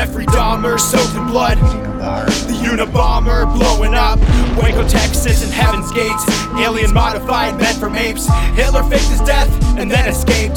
Jeffrey Dahmer soaked in blood. The Unabomber blowing up. Waco, Texas, and Heaven's Gates. Alien modified, men from apes. Hitler faked his death and then escaped.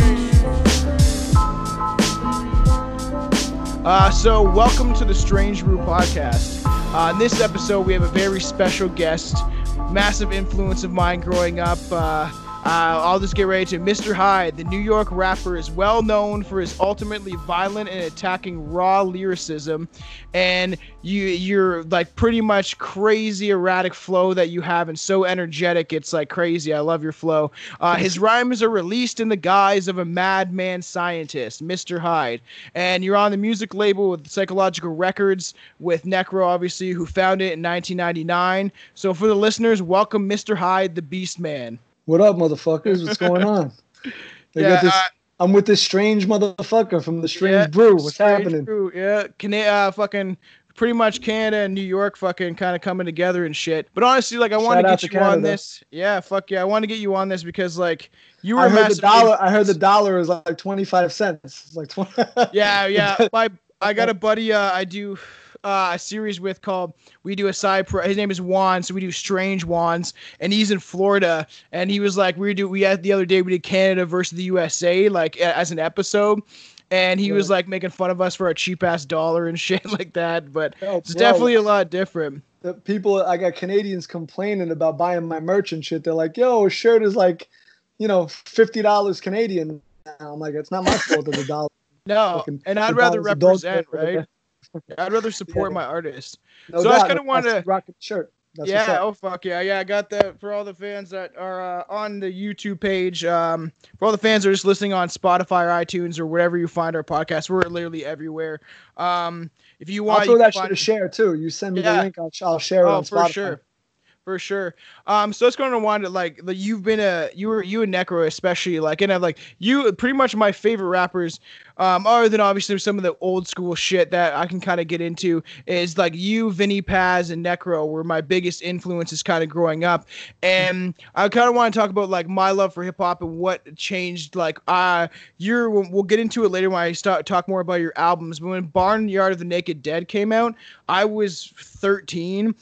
Uh, so, welcome to the Strange Brew podcast. Uh, in this episode, we have a very special guest, massive influence of mine growing up. Uh, uh, I'll just get ready to Mr. Hyde, the New York rapper, is well known for his ultimately violent and attacking raw lyricism, and you you're like pretty much crazy erratic flow that you have, and so energetic it's like crazy. I love your flow. Uh, his rhymes are released in the guise of a madman scientist, Mr. Hyde, and you're on the music label with Psychological Records with Necro, obviously, who founded it in 1999. So for the listeners, welcome Mr. Hyde, the Beast Man. What up, motherfuckers? What's going on? They Yeah, got this, uh, I'm with this strange motherfucker from the Strange Yeah, Brew. What's Strange happening? Brew, Yeah, Cana- uh, fucking pretty much Canada and New York fucking kind of coming together and shit. But honestly, like I want to get you on this. Yeah, fuck yeah, I want to get you on this because like you were I heard the dollar. I heard the dollar is like 25 cents. It's like 20. Yeah, yeah. My I got a buddy uh, I do uh, a series with called we do a side pro his name is Juan, so we do strange Juans and he's in Florida and he was like we do we had the other day we did Canada versus the USA like as an episode and he was like making fun of us for a cheap ass dollar and shit like that but Oh, it's bro. definitely a lot different. the people. I got Canadians complaining about buying my merch and shit. They're like, "Yo, a shirt is like, you know, fifty dollars Canadian." I'm like, it's not my fault that the dollar. No, and I'd rather dollar's a dog represent, for I'd rather support Yeah. my artist. No So I just doubt, kinda no, wanted to- rock the shirt. That's yeah, oh fuck yeah, yeah. I got that for all the fans that are uh, on the YouTube page. Um, for all the fans that are just listening on Spotify or iTunes or wherever you find our podcast, we're literally everywhere. Um, if you want, I'll throw you that shit to share too. You send me Yeah. the link, I'll, I'll share it Oh, on for Spotify. sure. For sure. Um, so it's going to want to like you've been a you were you and Necro especially like and I've like you pretty much my favorite rappers, um, other than obviously some of the old school shit that I can kind of get into is like you, Vinnie Paz, and Necro were my biggest influences kind of growing up, and I kind of want to talk about like my love for hip hop and what changed. Like, uh, you're we'll get into it later when I start talk more about your albums. But when Barnyard of the Naked Dead came out, I was 13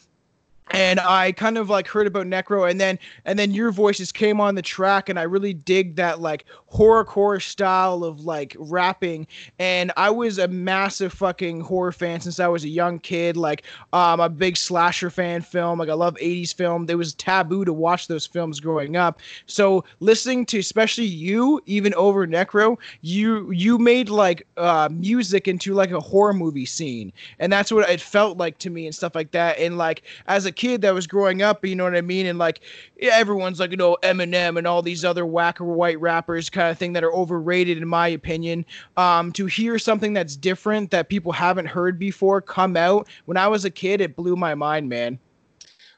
and I kind of like heard about Necro and then and then your voices came on the track and I really dig that like horrorcore style of like rapping and I was a massive fucking horror fan since I was a young kid like um a big slasher fan film like I love 80s film there was taboo to watch those films growing up so listening to especially you even over Necro you you made like uh music into like a horror movie scene and that's what it felt like to me and stuff like that and like as a kid that was growing up you know what i mean? And like everyone's like you know eminem and all these other whacker white rappers kind of thing that are overrated in my opinion. Um to hear something that's different that people haven't heard before come out when i was a kid it blew my mind man.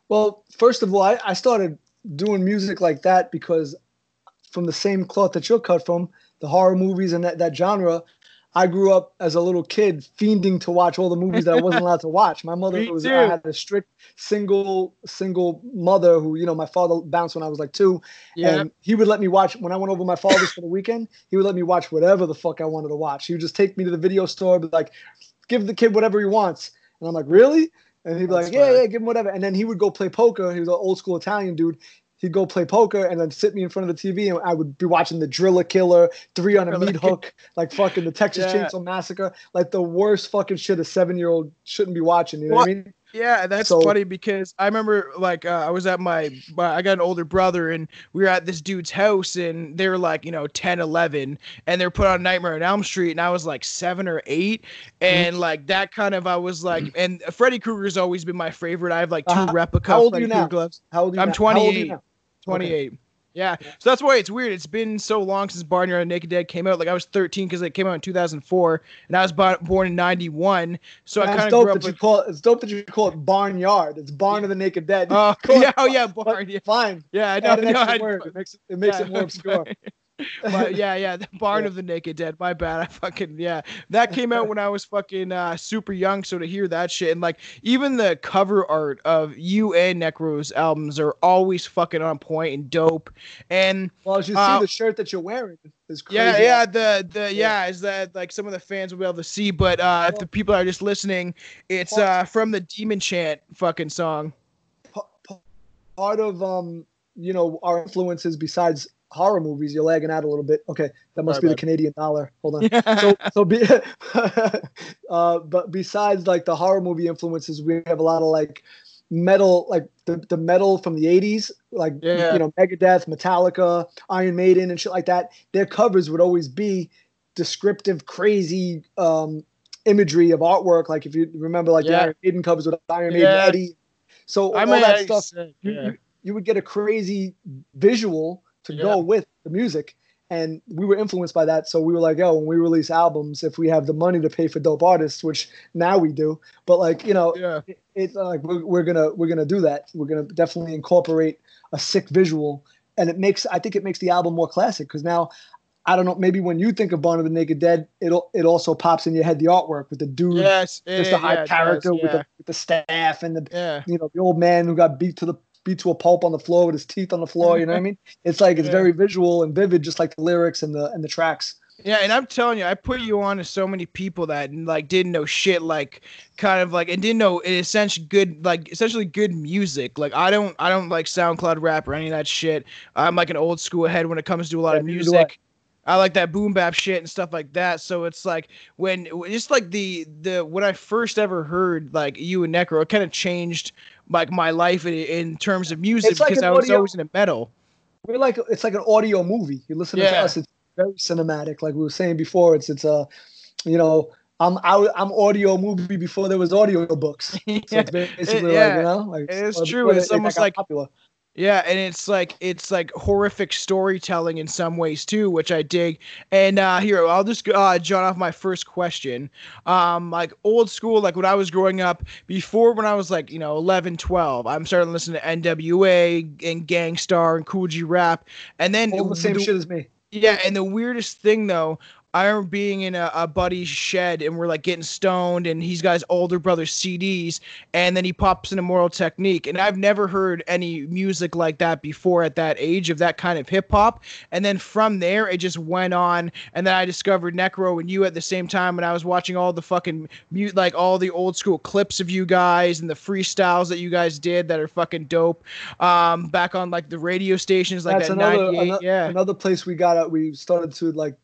Well, first of all, I, I started doing music like that because from the same cloth that you're cut from, the horror movies and that, that genre, I grew up as a little kid fiending to watch all the movies that I wasn't allowed to watch. My mother was I had a strict single single mother who, you know, my father bounced when I was like two. yeah And he would let me watch when I went over my father's for the weekend, he would let me watch whatever the fuck I wanted to watch. He would just take me to the video store, be like, give the kid whatever he wants. And I'm like, really? And he'd be That's like, yeah, yeah, give him whatever. And then he would go play poker. He was an old school Italian dude. He'd go play poker and then sit me in front of the TV, and I would be watching the Driller Killer, Three on a Meat Hook, like fucking the Texas Yeah. Chainsaw Massacre, like the worst fucking shit a seven year old shouldn't be watching. You know what I mean? Yeah, that's So- funny because I remember like uh, I was at my, my I got an older brother and we were at this dude's house and they were like, you know, 10, 11 and they were put on Nightmare on Elm Street and I was like 7 or 8 and like that kind of I was like and Freddy Krueger's always been my favorite. I have like two Uh, replica how old are Freddy? Krueger gloves. How old are you I'm now? How old are 28. you now? 28. Yeah, so that's why it's weird. It's been so long since Barnyard and Naked Dead came out. Like I was 13 because it came out in 2004, and I was born in '91. So I kind of grew up that you call it. It's dope that you call it barnyard. It's barn of the naked dead. Oh yeah, oh yeah, barn. Yeah, Fine. yeah I know. No. It makes it, it makes yeah, it more obscure. But yeah, yeah, the Barn Yeah. of the Naked Dead. My bad. I fucking yeah. That came out when I was fucking uh, super young. So to hear that shit and like even the cover art of you and Necro's albums are always fucking on point and dope. And Well, as you Uh, see, the shirt that you're wearing is crazy. yeah, yeah, the the yeah. is that like some of the fans will be able to see, but uh, if the people are just listening, it's uh from the Demon Chant fucking song. Pa- pa- Part of um, you know, our influences besides horror movies. You're lagging out a little bit. Okay, that must Sorry, be the. Canadian dollar. Hold on. so so be, uh, but besides like the horror movie influences, we have a lot of like metal, like the, the metal from the '80s, like Yeah. you know Megadeth, Metallica, Iron Maiden, and shit like that. Their covers would always be descriptive, crazy um, imagery of artwork. Like if you remember, like the Iron Maiden covers with Iron Maiden Yeah. Eddie. So I all mean, that I- stuff you, you, you would get a crazy visual to Yeah. go with the music. And we were influenced by that. So we were like, oh, when we release albums, if we have the money to pay for dope artists, which now we do, but like, you know, yeah. it, it's like we're, we're gonna we're gonna do that. We're gonna definitely incorporate a sick visual, and it makes I think it makes the album more classic because now I don't know maybe when you think of Barn of the Naked Dead, it'll it also pops in your head the artwork with the dude, Yes, just a high yeah, character does, with the with the staff and the yeah. you know the old man who got beat to the beat to a pulp on the floor with his teeth on the floor. You know what I mean? It's like it's Yeah. very visual and vivid, just like the lyrics and the and the tracks. Yeah, and I'm telling you, I put you on to so many people that like didn't know shit, like kind of like and didn't know essentially good, like essentially good music. Like I don't, I don't like SoundCloud rap or any of that shit. I'm like an old school head when it comes to a lot Yeah, of neither do I. music. I like that boom bap shit and stuff like that. So it's like when just like the the when I first ever heard like you and Necro, it kind of changed like my life in, in terms of music like because I was audio- always into metal. We're like it's like an audio movie. You listen to us, it's very cinematic. Like we were saying before, it's it's a you know. I'm I, I'm audio movie before there was audio books. So it's basically yeah, like you know, like it is true. It's almost like- popular. Yeah, and it's like it's like horrific storytelling in some ways too, which I dig. And uh here, I'll just uh jot off my first question. Um like old school like when I was growing up before when I was like, you know, 11, 12, I'm starting to listen to NWA and Gang Starr and Kool G Rap. And then all the same shit as me. yeah, and the weirdest thing though, I remember being in a, a buddy's shed and we're like getting stoned, and he's got his older brother's CDs, and then he pops in Immortal Technique, and I've never heard any music like that before at that age of that kind of hip hop, and then from there it just went on, and then I discovered Necro and you at the same time, and I was watching all the fucking mute like all the old school clips of you guys and the freestyles that you guys did that are fucking dope, um, back on like the radio stations like That's that another 98, ano- yeah. another place we got out. We started to like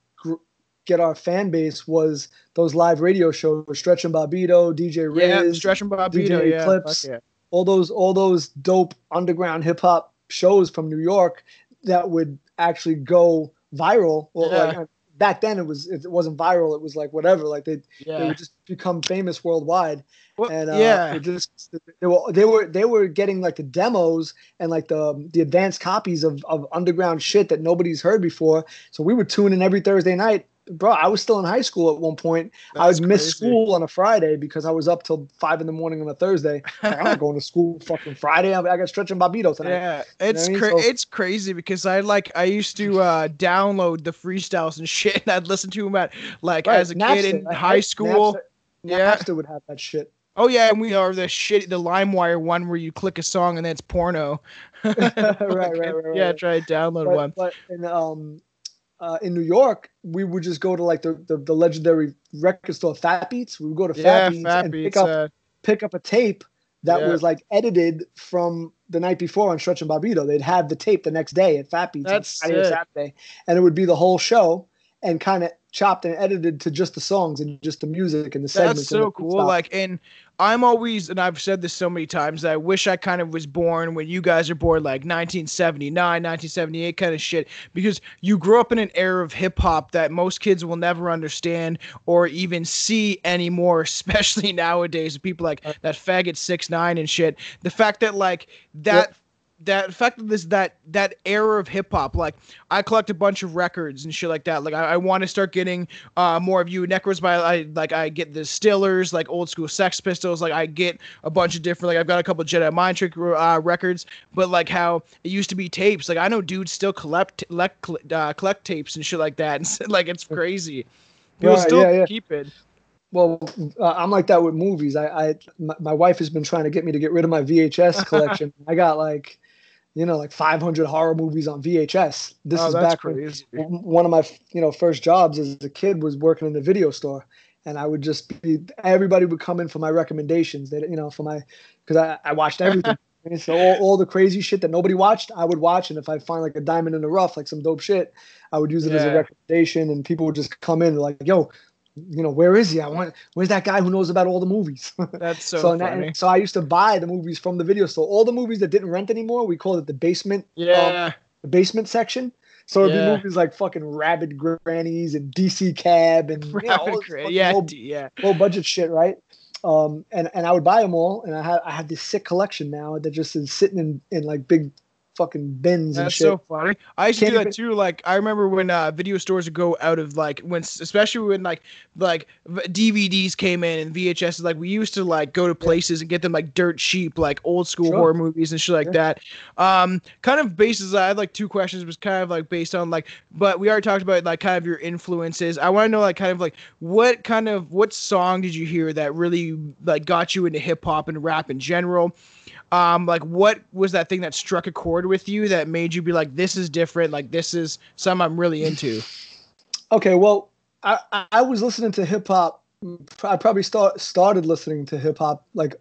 get our fan base was those live radio shows, Stretch and Bobbito, DJ Yeah, Riz, Stretch and Bobbito, DJ yeah. Clips. yeah. all those all those dope underground hip hop shows from New York that would actually go viral. Well, Yeah. like, back then it was it wasn't viral. It was like whatever. Like they they would just become famous worldwide. Well, And uh, yeah. just they were they were they were getting like the demos and like the the advanced copies of of underground shit that nobody's heard before. So we would tune in every Thursday night. Bro, I was still in high school at one point. I That's would miss crazy. school on a Friday because I was up till five in the morning on a Thursday. Like, I'm not going to school fucking Friday. I I got Stretch and Bobbito tonight. Yeah, it's what I mean? So- it's crazy because I like I used to uh download the freestyles and shit, and I'd listen to them at like Right, as a kid in high school. Napster, Yeah. Napster would have that shit. Oh yeah, and we are the shit the LimeWire one where you click a song and then it's porno. right, right, right, right. Yeah, try to download but, one. but in um uh, in New York, we would just go to like the, the, the legendary record store Fat Beats. We would go to Fat Beats Fat and Beats. pick up Uh, pick up a tape that Yeah. was like edited from the night before on Stretch and Bobbito. They'd have the tape the next day at Fat Beats on That's Friday or. Saturday, and it would be the whole show and kind of chopped and edited to just the songs and just the music and the segments. That's so cool. stuff. Like, and I'm always, and I've said this so many times, I wish I kind of was born when you guys are born, like 1979, 1978 kind of shit, because you grew up in an era of hip hop that most kids will never understand or even see anymore, especially nowadays. People like uh. that faggot six nine and shit. The fact that like that. That fact that this that that era of hip hop, like I collect a bunch of records and shit like that. Like I, I want to start getting uh more of you necros by I like I get the Stillers, like old school Sex Pistols. Like I get a bunch of different. Like I've got a couple Jedi Mind Trick uh, records, but like how it used to be tapes. Like I know dudes still collect collect, uh, collect tapes and shit like that, and like it's crazy. People Right, still yeah, yeah. keep it. Well, uh, I'm like that with movies. I, I my, my wife has been trying to get me to get rid of my VHS collection. I got like, you know, like 500 horror movies on VHS. This oh, is back when crazy. w- one of my you know first jobs as a kid was working in the video store, and I would just be everybody would come in for my recommendations. That you know for my because I, I watched everything. So all, all the crazy shit that nobody watched, I would watch, and if I find like a diamond in the rough, like some dope shit, I would use it as a recommendation, and people would just come in like, "Yo, you know, where is he? I want. Where's that guy who knows about all the movies?" That's so, so, and that- funny. so I used to buy the movies from the video store. All the movies that didn't rent anymore, we called it the basement. um, yeah. the basement section. So it'd Yeah. be movies like fucking Rabid Grannies and DC Cab and you know, yeah, low, yeah. low budget shit, right? Um, and and I would buy them all, and I have I have this sick collection now that just is sitting in in like big fucking bins and That's shit. so funny. I used to Can't do that too. Like I remember when uh, video stores would go out of like when, especially when like like DVDs came in and VHS. Like we used to like go to places and get them like dirt cheap, like old school Sure. horror movies and shit like Yeah. that. Um, kind of basis. I had like two questions. Was kind of like based on like, but we already talked about like kind of your influences. I want to know like kind of like what kind of what song did you hear that really like got you into hip hop and rap in general? Um like what was that thing that struck a chord with you that made you be like this is different like this is something i'm really into Okay, well, I I- was listening to hip hop. I probably start started listening to hip hop like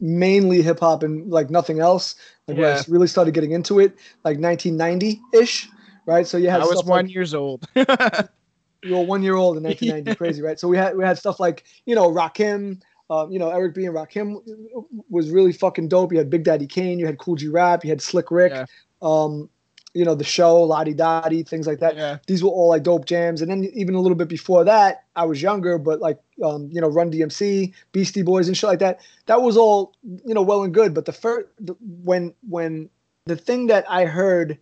mainly hip hop and like nothing else. Like when I really started getting into it, like 1990 ish, right? So you i was one like, years old you were one year old in 1990, crazy, right? So we had we had stuff like you know Rakim, um, you know Eric B and Rakim was really fucking dope. You had Big Daddy Kane, you had Kool G Rap, you had Slick Rick, Yeah. um, you know the show La Di Da Di, things like that. yeah These were all like dope jams, and then even a little bit before that, I was younger, but like um, you know Run DMC, Beastie Boys, and shit like that. That was all you know well and good, but the first when when the thing that I heard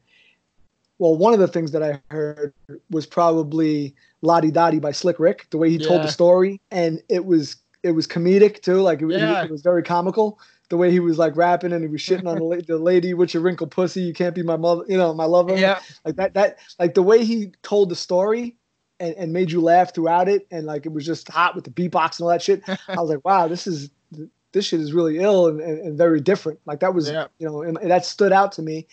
well, one of the things that I heard was probably La Di Da Di by Slick Rick, the way he told the story. And it was it was comedic too. Like it, was- Yeah. it was very comical. The way he was like rapping and he was shitting on the, la- the lady with your wrinkled pussy, you can't be my mother, you know, my lover. yeah Like that that like the way he told the story and, and made you laugh throughout it and like it was just hot with the beatbox and all that shit. I was like, wow, this is this shit is really ill and, and, and very different. Like that was Yeah. you know, and, and that stood out to me.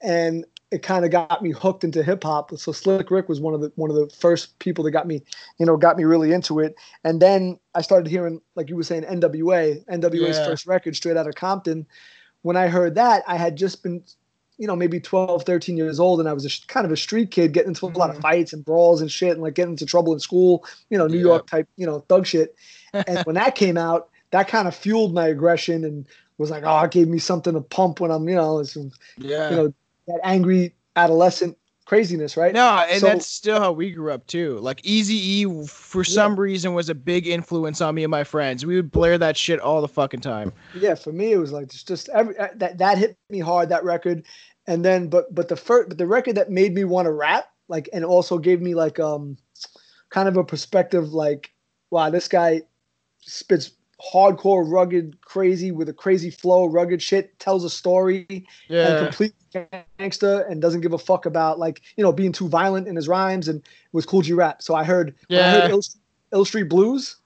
And it kind of got me hooked into hip hop. So Slick Rick was one of the one of the first people that got me, you know, got me really into it. And then I started hearing, like you were saying, NWA, NWA's Yeah. first record, straight out of Compton. When I heard that, I had just been, you know, maybe 12, 13 years old, and I was a, sh- kind of a street kid, getting into a lot of Mhm. fights and brawls and shit, and like getting into trouble in school, you know, New Yeah. York type, you know, thug shit. And when that came out, that kind of fueled my aggression and was like, oh, it gave me something to pump when I'm, you know, it's, you yeah know, that angry adolescent craziness, right? no and So- that's still how we grew up too. Like easy e for some reason was a big influence on me and my friends. We would blare that shit all the fucking time. Yeah for me it was like just, just every uh, that that hit me hard that record. And then but but the first but the record that made me want to rap like and also gave me like um kind of a perspective like wow this guy spits hardcore rugged crazy with a crazy flow rugged shit tells a story and yeah complete gangster and doesn't give a fuck about like you know being too violent in his rhymes and was Kool G Rap. So I heard when I Yeah. heard Ill, Ill Street Blues.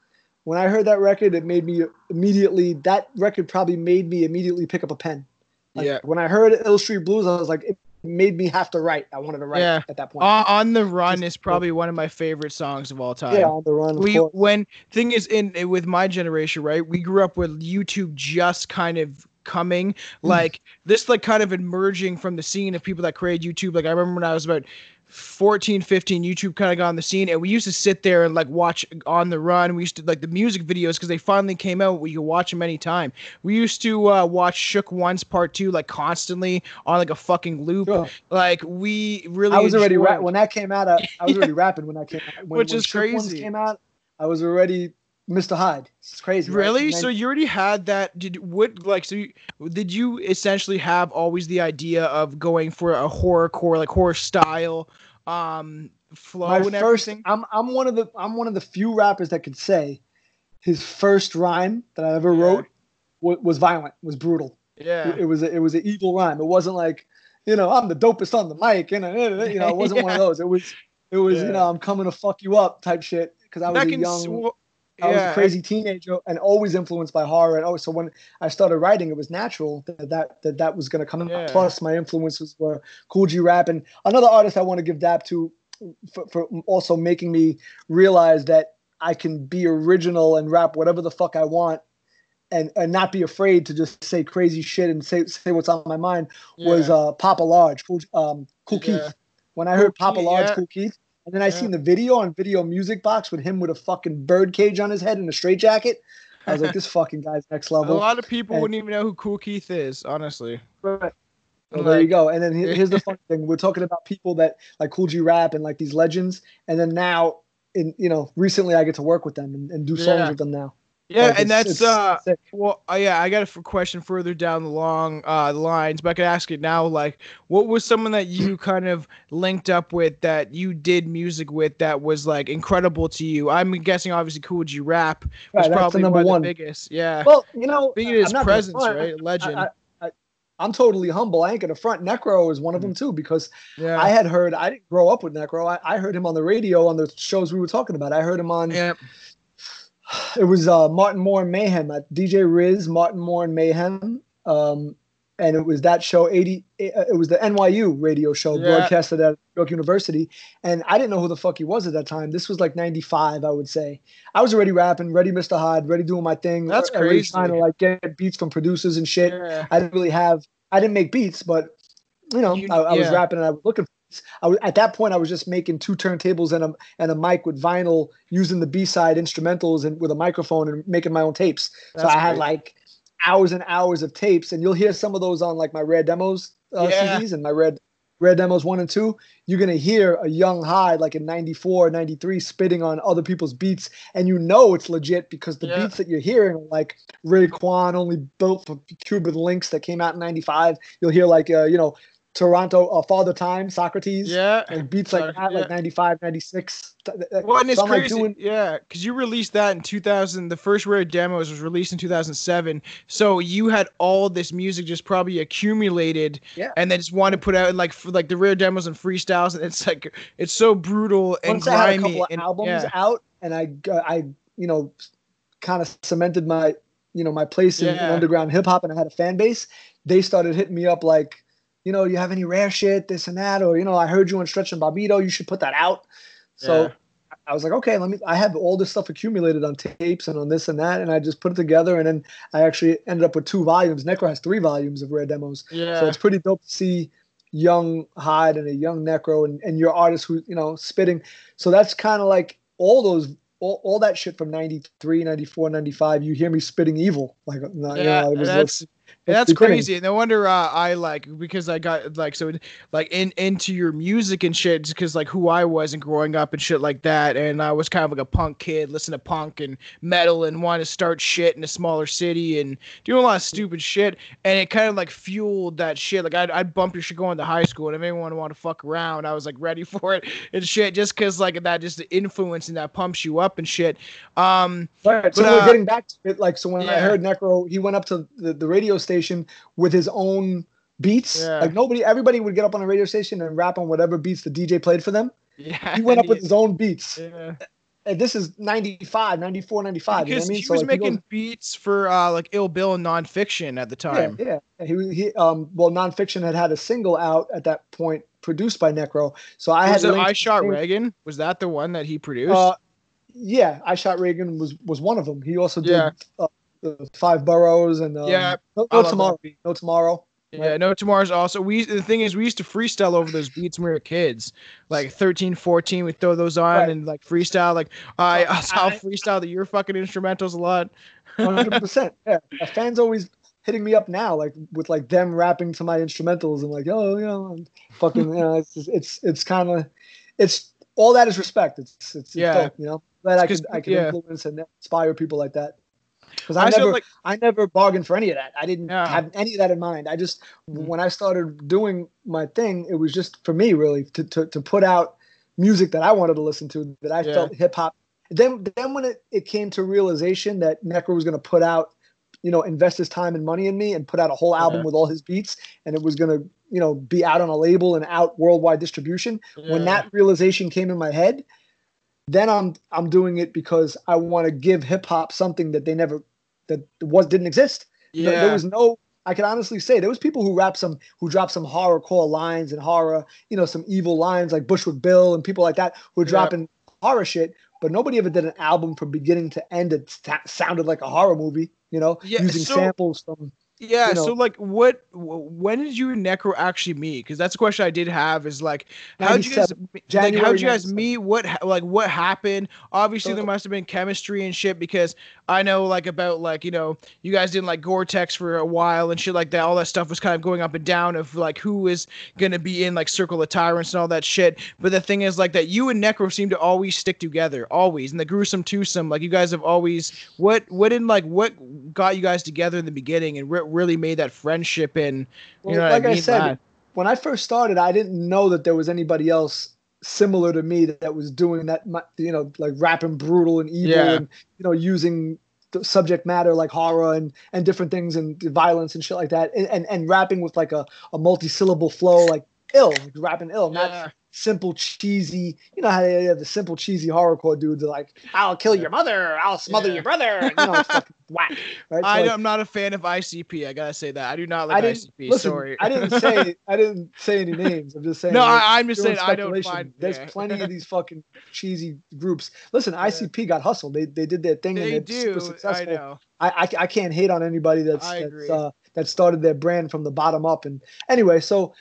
When I heard that record, it made me immediately. That record probably made me immediately pick up a pen. Like, Yeah. When I heard Ill Street Blues, I was like, it made me have to write. I wanted to write Yeah. at that point. on, on the run is probably one of my favorite songs of all time yeah, on the run. We when thing is in with my generation right we grew up with youtube just kind of coming Hmm. like this like kind of emerging from the scene of people that created youtube like i remember when i was about 14 15 youtube kind of got on the scene and we used to sit there and like watch on the run we used to like the music videos because they finally came out we could watch them anytime we used to uh, watch shook one's part two like constantly on like a fucking loop Sure. like we really I was already enjoyed- rap- when that came out. I, I was already rapping when that came out. When, Which when is Shook crazy. Came out. I was already Mr. Hyde. It's crazy. Really? Then- So you already had that? Did what like so? You, did you essentially have always the idea of going for a horror core like horror style um flow my and first everything? I'm I'm one of the I'm one of the few rappers that could say his first rhyme that I ever Yeah. wrote was, was violent, was brutal. Yeah. It, it was a, it was an evil rhyme. It wasn't like, you know, I'm the dopest on the mic, and you know, it wasn't one of those. It was it was Yeah. you know, I'm coming to fuck you up type shit because I was Back a in young. well, I was a crazy teenager and always influenced by horror. And oh, so when I started writing, it was natural that that that, that was going to come. out. Yeah. Plus, my influences were Kool G Rap and another artist I want to give dap to for, for also making me realize that I can be original and rap whatever the fuck I want. And, and not be afraid to just say crazy shit and say say what's on my mind was uh Poppa Large, Cool, um, cool Yeah. Keith. When I heard Poppa Large, yeah. Kool Keith, and then I Yeah. seen the video on Video Music Box with him with a fucking bird cage on his head and a straight jacket. I was like, this fucking guy's next level. a lot of people and- wouldn't even know who Kool Keith is, honestly. Right. Well, there you go. And then here's the funny thing: we're talking about people that like Kool G Rap and like these legends, and then now, in you know, recently I get to work with them and, and do songs Yeah. with them now. Yeah, Like, and that's it's uh sick. well uh, yeah, I got a f- question further down the long uh lines, but I could ask it now like what was someone that you kind of linked up with that you did music with that was like incredible to you? I'm guessing obviously Kool G Rap was Right, that's the probably number one the biggest. Yeah. Well, you know, Being his presence, right? Legend. I, I, I, am totally humble. I ain't gonna front. Necro is one of them too because yeah. I had heard. I didn't grow up with Necro. I, I heard him on the radio on the shows we were talking about. I heard him on. yeah. It was uh, Martin Moore and Mayhem at DJ Riz, Martin Moore and Mayhem. Um, and it was that show 80 uh, it was the NYU radio show Yeah. broadcasted at York University and I didn't know who the fuck he was at that time this was like 95 I would say I was already rapping ready Mr. Hyde ready doing my thing That's crazy already trying to like get beats from producers and shit yeah. I didn't really have I didn't make beats but you know You- I, I was rapping and I was looking. I was, at that point I was just making two turntables and a and a mic with vinyl using the B-side instrumentals and with a microphone and making my own tapes so That's I had like hours and hours of tapes, and you'll hear some of those on like my rare demos uh, Yeah. CDs and my red rare demos one and two. You're gonna hear a young Hyde like in 94, 93 spitting on other people's beats, and you know it's legit because the Yeah. beats that you're hearing are like Raekwon, only built for Cuban Linx that came out in 95. You'll hear like uh, you know Toronto, uh, Father Time, Socrates. Yeah. Like beats like that, yeah. like 95, 96. Th- th- Well, and it's so I'm, like, crazy, doing- yeah, because you released that in 2000. The first rare demos was released in 2007. So you had all this music just probably accumulated, Yeah. and then just wanted to put out like for like the rare demos and freestyles. And it's like it's so brutal and once I had a grimy. couple of and, albums yeah, out, and I, got- I, you know, kind of cemented my, you know, my place in, in underground hip hop, and I had a fan base. They started hitting me up like, you know, you have any rare shit, this and that, or you know, I heard you on Stretch and Bobbito, you should put that out. So Yeah. I was like, okay, let me. I have all this stuff accumulated on tapes and on this and that, and I just put it together, and then I actually ended up with two volumes. Necro has three volumes of rare demos. yeah, So it's pretty dope to see young Hyde and a young Necro and, and your artist who, you know, spitting. So that's kind of like all those, all, all that shit from 93, 94, 95. You hear me spitting evil. Like, you know, Yeah, it was that's- that's, crazy. No wonder uh, I like because I got like so like in into your music and shit because like who I was and growing up and shit like that. And I was kind of like a punk kid, listen to punk and metal and want to start shit in a smaller city and doing a lot of stupid shit. And it kind of like fueled that shit. Like I'd, I'd bump your shit going to high school and if anyone want to fuck around, I was like ready for it and shit just because like that just the influence and that pumps you up and shit. Um, Right. So But, we're uh, getting back to it. Like, so when I heard Necro, he went up to the, the radio station with his own beats. Yeah. Like nobody, everybody would get up on a radio station and rap on whatever beats the DJ played for them. yeah, He went up with his own beats. yeah. And this is 95, 94, 95. You know because what I mean? he So, was like, he making goes- beats for uh like Ill Bill and Non Phixion at the time. Yeah, yeah. He he um well Non Phixion had had a single out at that point produced by Necro. So I was had it I Shot Reagan? Was that the one that he produced? Uh, yeah, I shot Reagan was was one of them. He also did Yeah. uh, the Five Boroughs and um, Yeah, no, no tomorrow, that no tomorrow. yeah, no tomorrow's also we the thing is we used to freestyle over those beats when we were kids. Like 13, 14, we throw those on Right. and like freestyle like I So I saw I- freestyle that your fucking instrumentals a lot. One hundred percent. Yeah, Uh, fans always hitting me up now, like with like them rapping to my instrumentals and like, oh, you know, and fucking, you know, it's just- it's it's kind of, it's all that is respect. It's it's, it's Yeah. dope, you know. glad I It's could 'cause- I could yeah. influence and inspire people like that. Because I I, never like- I never bargained for any of that. I didn't Yeah. have any of that in mind. I just Mhm. when I started doing my thing, it was just for me really to to, to put out music that I wanted to listen to that I Yeah. felt hip hop. Then then when it, it came to realization that Necro was gonna put out, you know, invest his time and money in me and put out a whole album Yeah. with all his beats and it was gonna, you know, be out on a label and out worldwide distribution when that realization came in my head, then I'm I'm doing it because I want to give hip hop something that they never that was didn't exist. Yeah. There was no I can honestly say there was people who rap some who dropped some horrorcore lines and horror, you know, some evil lines like Bushwick Bill and people like that who were Yeah. dropping horror shit, but nobody ever did an album from beginning to end that sounded like a horror movie, you know, Yeah, using so- samples from Yeah, you know- so like, what? When did you and Necro actually meet? Because that's a question I did have. Is like, how did you guys? 97, Like, how did you guys 97. meet? What like what happened? Obviously, So- there oh. must have been chemistry and shit. Because I know like about like you know you guys didn't like Goretex for a while and shit like that. All that stuff was kind of going up and down of like who is gonna be in like Circle of Tyrants and all that shit. But the thing is like that you and Necro seem to always stick together, always. And the gruesome twosome, like you guys have always. What what in like what got you guys together in the beginning and re- really made that friendship and Well, know like I I, said, when I first started, I didn't know that there was anybody else similar to me that, that was doing that, you know, like rapping brutal and evil Yeah. and, you know, using the subject matter like horror and, and different things and violence and shit like that. And, and, and rapping with like a, a multi-syllable flow, like ill, like rapping ill, not Yeah. Simple, cheesy, you know how they have the simple, cheesy horrorcore dudes are like, I'll kill your mother, I'll smother Yeah. your brother. You know, whack. Right? I, So, like, am not a fan of ICP. I gotta say that I do not like ICP. listen. Sorry. I didn't say I didn't say any names. I'm just saying. no, like, I, I'm just saying I don't find. There's yeah. plenty of these fucking cheesy groups. Listen, ICP got hustled. They they did their thing They and they're do. super I successful. know. I, I I can't hate on anybody that's I that's uh, that started their brand from the bottom up. And anyway, so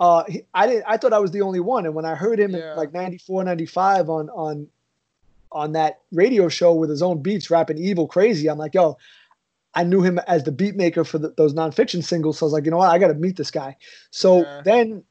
uh, he, I didn't. I thought I was the only one. And when I heard him Yeah. in like 94, 95 on on on that radio show with his own beats, rapping evil crazy, I'm like, yo. I knew him as the beat maker for the, those Non Phixion singles. So I was like, you know what? I got to meet this guy. So Yeah. then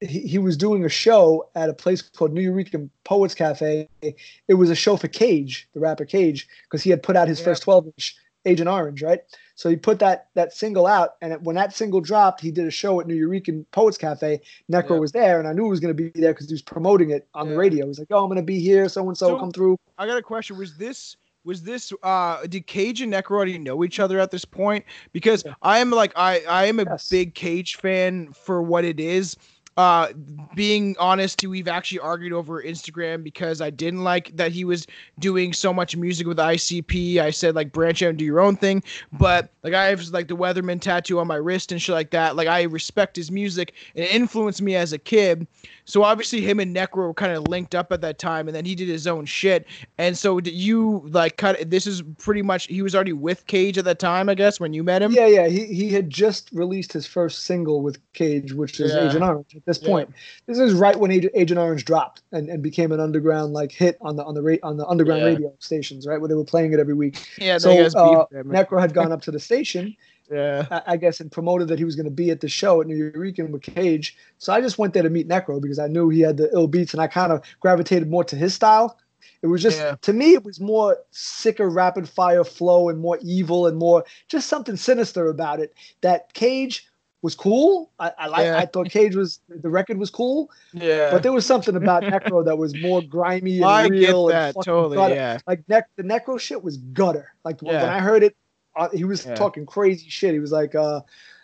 he, he was doing a show at a place called Nuyorican Poets Cafe. It was a show for Cage, the rapper Cage, because he had put out his Yeah. first 12 inch Agent Orange, right? So he put that that single out, and when that single dropped, he did a show at Nuyorican Poets Cafe. Necro Yeah. was there, and I knew he was going to be there because he was promoting it on the radio. He was like, "Oh, I'm going to be here. So and so So- come through." I got a question. Was this was this uh did Cage and Necro already know each other at this point? Because Yeah. I am like I I am a Yes. big Cage fan for what it is. Uh, being honest, we've actually argued over Instagram because I didn't like that he was doing so much music with ICP. I said like branch out and do your own thing, but like I have like the Weatherman tattoo on my wrist and shit like that. Like I respect his music and it influenced me as a kid. So obviously him and Necro were kind of linked up at that time, and then he did his own shit. And so did you like cut? This is pretty much he was already with Cage at that time, I guess, when you met him. Yeah, yeah. He he had just released his first single with Cage, which is Yeah. Agent Orange. At this Yeah. point, this is right when Agent, Orange dropped and, and became an underground like hit on the on the ra- on the underground Yeah. radio stations, right, where they were playing it every week. yeah. so they guys beefed uh. Necro had gone up to the station, yeah, I, I guess, and promoted that he was going to be at the show at Nuyorican with Cage. So I just went there to meet Necro because I knew he had the ill beats, and I kind of gravitated more to his style. It was just Yeah. to me, it was more sicker, rapid fire flow, and more evil, and more just something sinister about it. That Cage was cool. I, I like. Yeah. I thought Cage was the record was cool, yeah. but there was something about Necro that was more grimy and I get real. and that fucking totally. gutter Yeah, like neck the necro shit was gutter like when, when i heard it uh, he was Yeah. talking crazy shit he was like uh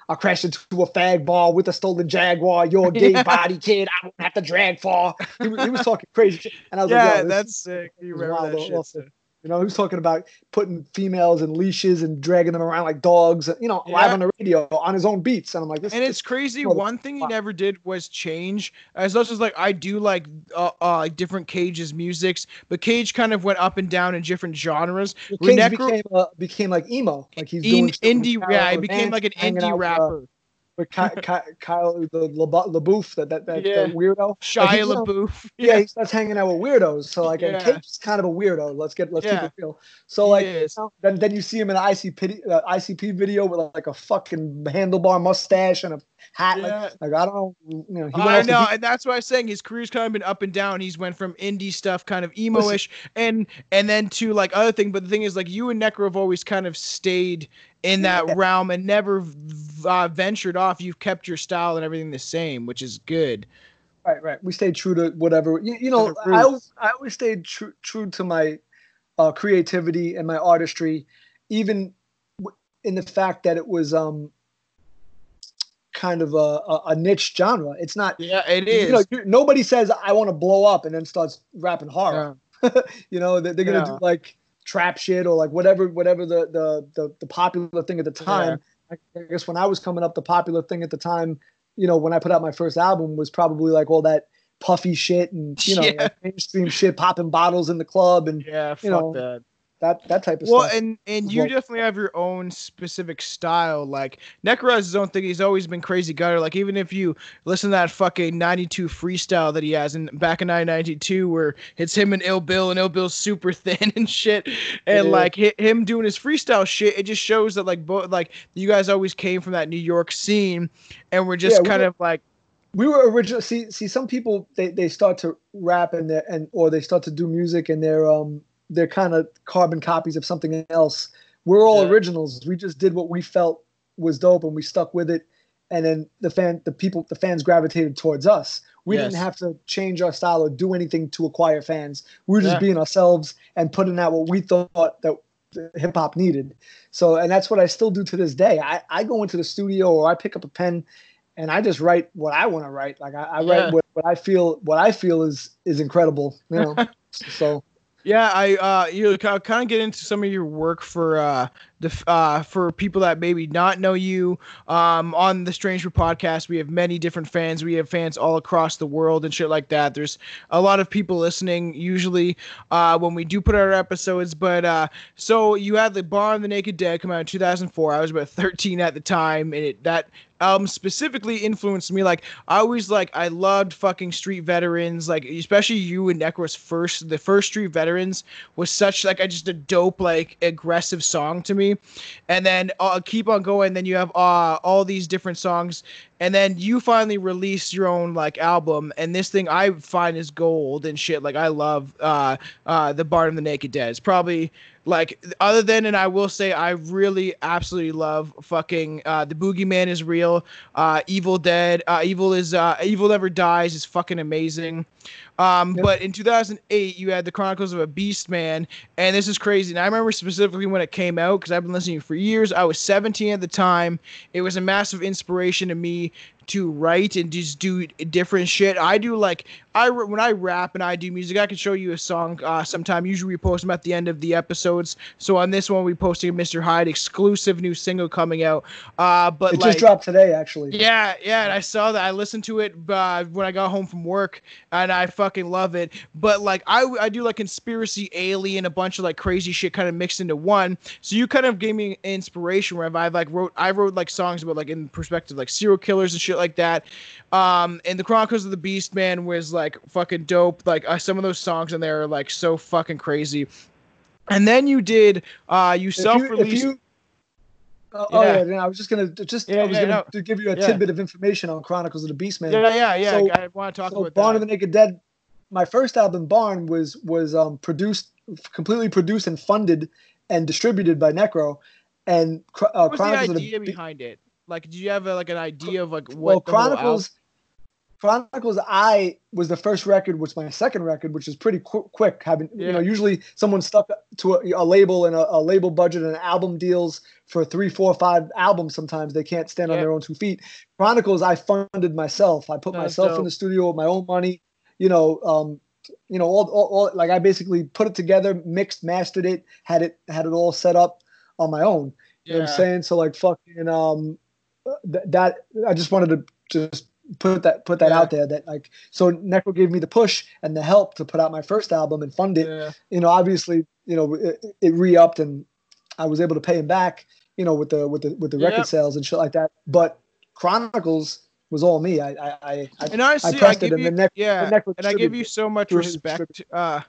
I crashed into a fag bar with a stolen Jaguar. You're a gay Yeah. body kid. I won't have to drag far. He was, he was talking crazy shit. And I was like, yeah, that's sick. You remember that shit? You know, he was talking about putting females in leashes and dragging them around like dogs, you know, live on the radio on his own beats. And I'm like, this and this- it's crazy. mother- One thing he never did was change. As much as like I do like uh, uh like different Cage's musics, but Cage kind of went up and down in different genres. Cage became, uh, became like emo. Like he's In, doing indie, rap. yeah, he became like an indie uh, rapper. With Ky- Ky- Kyle the LaBeouf, that that, that, Yeah. that weirdo. Shia Like, know, LaBeouf. Yeah, he starts hanging out with weirdos. So like, and Yeah. Cage's kind of a weirdo. Let's get let's Yeah. keep it real. So like, is. you know, then then you see him in an ICP uh, ICP video with like a fucking handlebar mustache and a hat. Yeah. Like, like I don't know. You know, he I know, and that's why I'm saying his career's kind of been up and down. He's went from indie stuff, kind of emo-ish, and and then to like other thing. But the thing is, like you and Necro have always kind of stayed in that Yeah. realm and never uh, ventured off. You've kept your style and everything the same, which is good. Right, right. We stayed true to whatever. You, you know, I always, I always stayed true true to my uh, creativity and my artistry, even in the fact that it was um kind of a, a, a niche genre. It's not. Yeah, it is. You know, nobody says I want to blow up and then starts rapping horror. you know, they, they're gonna Yeah. do like trap shit or like whatever, whatever the the the, the popular thing at the time. I guess when I was coming up, the popular thing at the time, you know, when I put out my first album was probably like all that puffy shit and you know Yeah. like mainstream shit, popping bottles in the club and yeah, fuck you know, that. That that type of Well, stuff. and and you Well- definitely have your own specific style. Like Necro has his own thing. He's always been crazy gutter. Like even if you listen to that fucking '92 freestyle that he has in back in 1992, where it's him and Ill Bill, and Ill Bill's super thin and shit, and Yeah. like hi- him doing his freestyle shit, it just shows that like both like you guys always came from that New York scene, and we're just Yeah, we kind were- of like we were original. See, see, some people they, they start to rap and they and or they start to do music and they're um they're kind of carbon copies of something else. We're all Yeah. originals. We just did what we felt was dope and we stuck with it. And then the fan, the people, the fans gravitated towards us. We didn't have to change our style or do anything to acquire fans. We were just Yeah. being ourselves and putting out what we thought that hip hop needed. So, and that's what I still do to this day. I, I go into the studio or I pick up a pen and I just write what I want to write. Like I, I Yeah. write what, what I feel, what I feel is, is incredible, you know? so Yeah, I uh you kind of get into some of your work for uh the uh for people that maybe not know you. Um on the Strange Brew podcast, we have many different fans. We have fans all across the world and shit like that. There's a lot of people listening usually uh when we do put out our episodes, but uh so you had the Bar of the Naked Dead come out in 2004. I was about 13 at the time and it that album specifically influenced me like I always like I loved fucking Street Veterans like especially you and Necro's first the first Street Veterans was such like I just a dope like aggressive song to me and then uh, keep on going. Then you have uh, all these different songs and then you finally release your own like album and this thing I find is gold and shit. Like I love uh uh the Barn of the Naked Dead. It's probably like other than and I will say I really absolutely love fucking uh the Boogeyman is real uh Evil Dead uh Evil is uh Evil Never Dies is fucking amazing. Um Yep. but in 2008 you had the Chronicles of a Beast Man and this is crazy. And I remember specifically when it came out because I've been listening for years. I was 17 at the time. It was a massive inspiration to me to write and just do different shit. I do like I when I rap and I do music, I can show you a song uh, sometime. Usually we post them at the end of the episodes. So on this one, we posting a Mr. Hyde exclusive new single coming out. Uh, but it like, just dropped today, actually. yeah, yeah, and I saw that. I listened to it uh, when I got home from work, and I fucking love it. But like, I I do like conspiracy, alien, a bunch of like crazy shit kind of mixed into one. So you kind of gave me inspiration where I've like wrote I wrote like songs about like in perspective like serial killers and shit like that. Um, and the Chronicles of the Beast Man was like fucking dope. Like uh, some of those songs in there are like so fucking crazy. And then you did uh you self-released. If you, oh, oh, Yeah. yeah, I was just gonna just Yeah, I was yeah, gonna no. give you a Yeah. tidbit of information on Chronicles of the Beastman. yeah, yeah, yeah. So- I want to talk so about Barn that. of the Naked Dead. My first album, Barn, was was um, produced completely produced and funded and distributed by Necro. And uh, what was the Chronicles of idea the Be- behind it? Like, do you have a, like an idea of like what? well, Chronicles. Chronicles I was the first record, was my second record, which is pretty qu- quick. Having Yeah. you know, usually someone stuck to a, a label and a, a label budget and album deals for three, four, five albums. Sometimes they can't stand on their own two feet. Chronicles I funded myself. I put That's myself in the studio with my own money. You know, um, you know, all, all, all like I basically put it together, mixed, mastered it, had it had it all set up on my own. You know what I'm saying? So like fucking um th- that I just wanted to just put that put that Yeah. out there that like so Necro gave me the push and the help to put out my first album and fund it. Yeah. You know, obviously, you know, it, it re-upped and I was able to pay him back, you know, with the with the with the record Yep. sales and shit like that. But Chronicles was all me. I I I, I And honestly, I, it, give and you, the neck- yeah, the neck and I give you so much respect uh,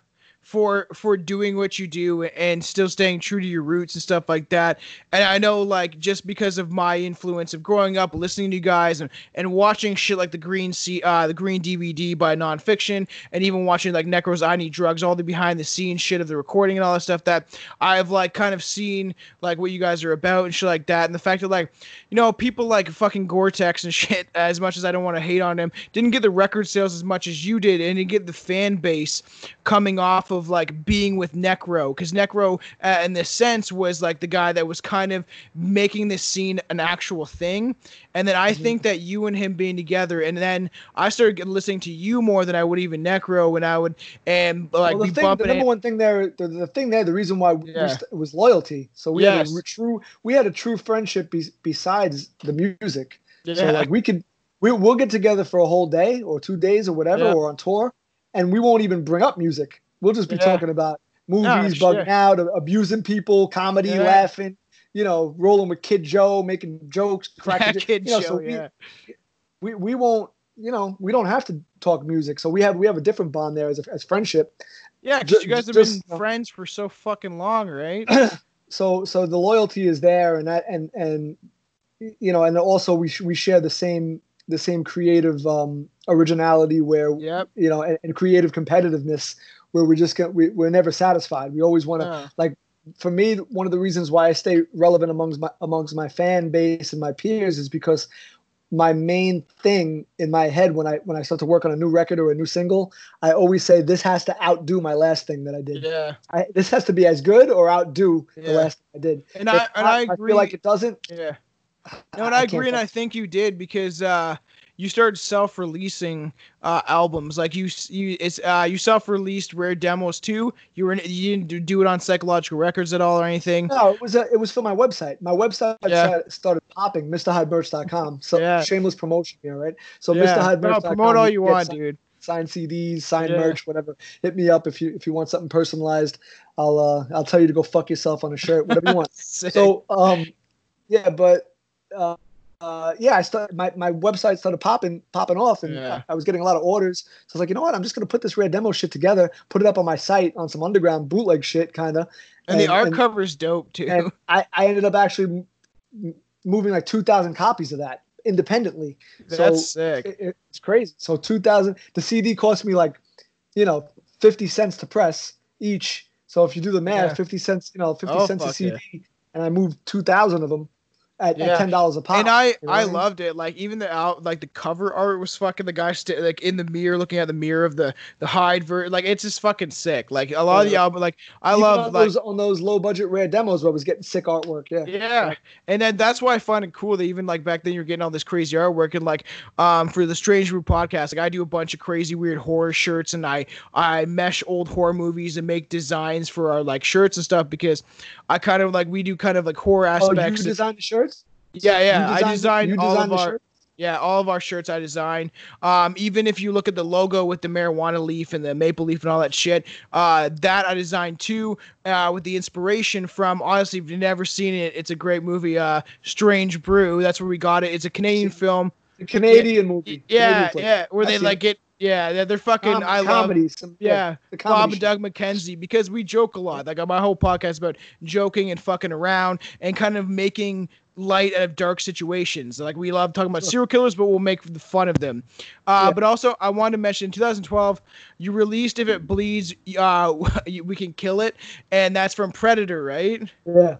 for for doing what you do and still staying true to your roots and stuff like that. And I know, like, just because of my influence of growing up, listening to you guys and, and watching shit like the Green C, uh, the Green DVD by Non Phixion, and even watching like Necros I Need Drugs, all the behind the scenes shit of the recording and all that stuff that I've like kind of seen like what you guys are about and shit like that. And the fact that like, you know, people like fucking Goretex and shit, as much as I don't want to hate on him, didn't get the record sales as much as you did, and didn't get the fan base coming off of like being with Necro, because Necro, uh, in this sense, was like the guy that was kind of making this scene an actual thing. And then I think that you and him being together, and then I started listening to you more than I would even Necro, and I would and like well, the, thing, the number it. one thing there, the, the thing there, the reason why Yeah. st- was loyalty. So we had a true, we had a true friendship be, besides the music. So like we could, we we'll get together for a whole day or two days or whatever, Yeah. or on tour, and we won't even bring up music. We'll just be Yeah. talking about movies, shit. bugging out, abusing people, comedy, Yeah. laughing. You know, rolling with Kid Joe, making jokes, cracking. Kid you know, show, so we, yeah. we we won't. You know, we don't have to talk music. So we have we have a different bond there as a, as friendship. Yeah, because you guys have just- been friends for so fucking long, right? so so the loyalty is there and that and and you know and also we sh- we share the same the same creative um originality where yep. you know and, and creative competitiveness where we're just get we, we're never satisfied we always want to Uh, for me one of the reasons why i stay relevant amongst my amongst my fan base and my peers is because my main thing in my head when i when i start to work on a new record or a new single i always say this has to outdo my last thing that i did yeah. I, this has to be as good or outdo the last thing I did. And I and not, I agree. feel like it doesn't. yeah. No, and I, can't agree, and I think you did because uh, you started self-releasing uh, albums. Like you, you, it's uh, you self-released Rare Demos too. You were in, you didn't do- do it on Psycho+Logical-Records at all or anything. No, it was a, it was for my website. My website Yeah. started, popping, MrHydeMerch.com. So Yeah. shameless promotion here, right? So yeah. MrHydeMerch.com. no, promote all you want, signed, dude. Sign CDs, sign Yeah. merch, whatever. Hit me up if you if you want something personalized. I'll uh, I'll tell you to go fuck yourself on a shirt, whatever you want. So um yeah but uh, uh yeah i started my, my website started popping popping off and Yeah. I, I was getting a lot of orders so i was like you know what i'm just gonna put this rare demo shit together put it up on my site on some underground bootleg shit kind of and, the art and, cover's dope too. and I, I ended up actually m- moving like 2000 copies of that independently That's so sick. it, it's crazy so 2000 the cd cost me like you know 50 cents to press each so if you do the math Yeah. 50 cents you know 50 Oh, cents a cd yeah. and i moved 2000 of them at, Yeah. at ten dollars a pop and I you know I mean? loved it. Like even the out like the cover art was fucking the guy st- like in the mirror looking at the mirror of the the hide ver like it's just fucking sick. Like a lot of the Yeah. album like I Even love on like those on those low budget rare demos where I was getting sick artwork yeah yeah and then that's why i find it cool that even like back then you're getting all this crazy artwork and like um for the strange Brew podcast like i do a bunch of crazy weird horror shirts and i i mesh old horror movies and make designs for our like shirts and stuff because i kind of like we do kind of like horror aspects. oh you design the shirts yeah yeah You i designed all designed of our shirt yeah, all of our shirts I design. Um, even if you look at the logo with the marijuana leaf and the maple leaf and all that shit, uh, that I designed too, uh, with the inspiration from. Honestly, if you've never seen it, it's a great movie. Uh, Strange Brew. That's where we got it. It's a Canadian film. the Canadian movie Yeah, Canadian yeah, where they like get. Yeah, they're, they're fucking. Com- I love. comedy some, Yeah, the Bob comedy and Doug McKenzie because we joke a lot. Like my whole podcast about joking and fucking around and kind of making light out of dark situations. Like we love talking about serial killers, but we'll make the fun of them. Uh, Yeah. But also, I wanted to mention in 2012, you released "If It Bleeds, uh, We Can Kill It," and that's from Predator, right? yeah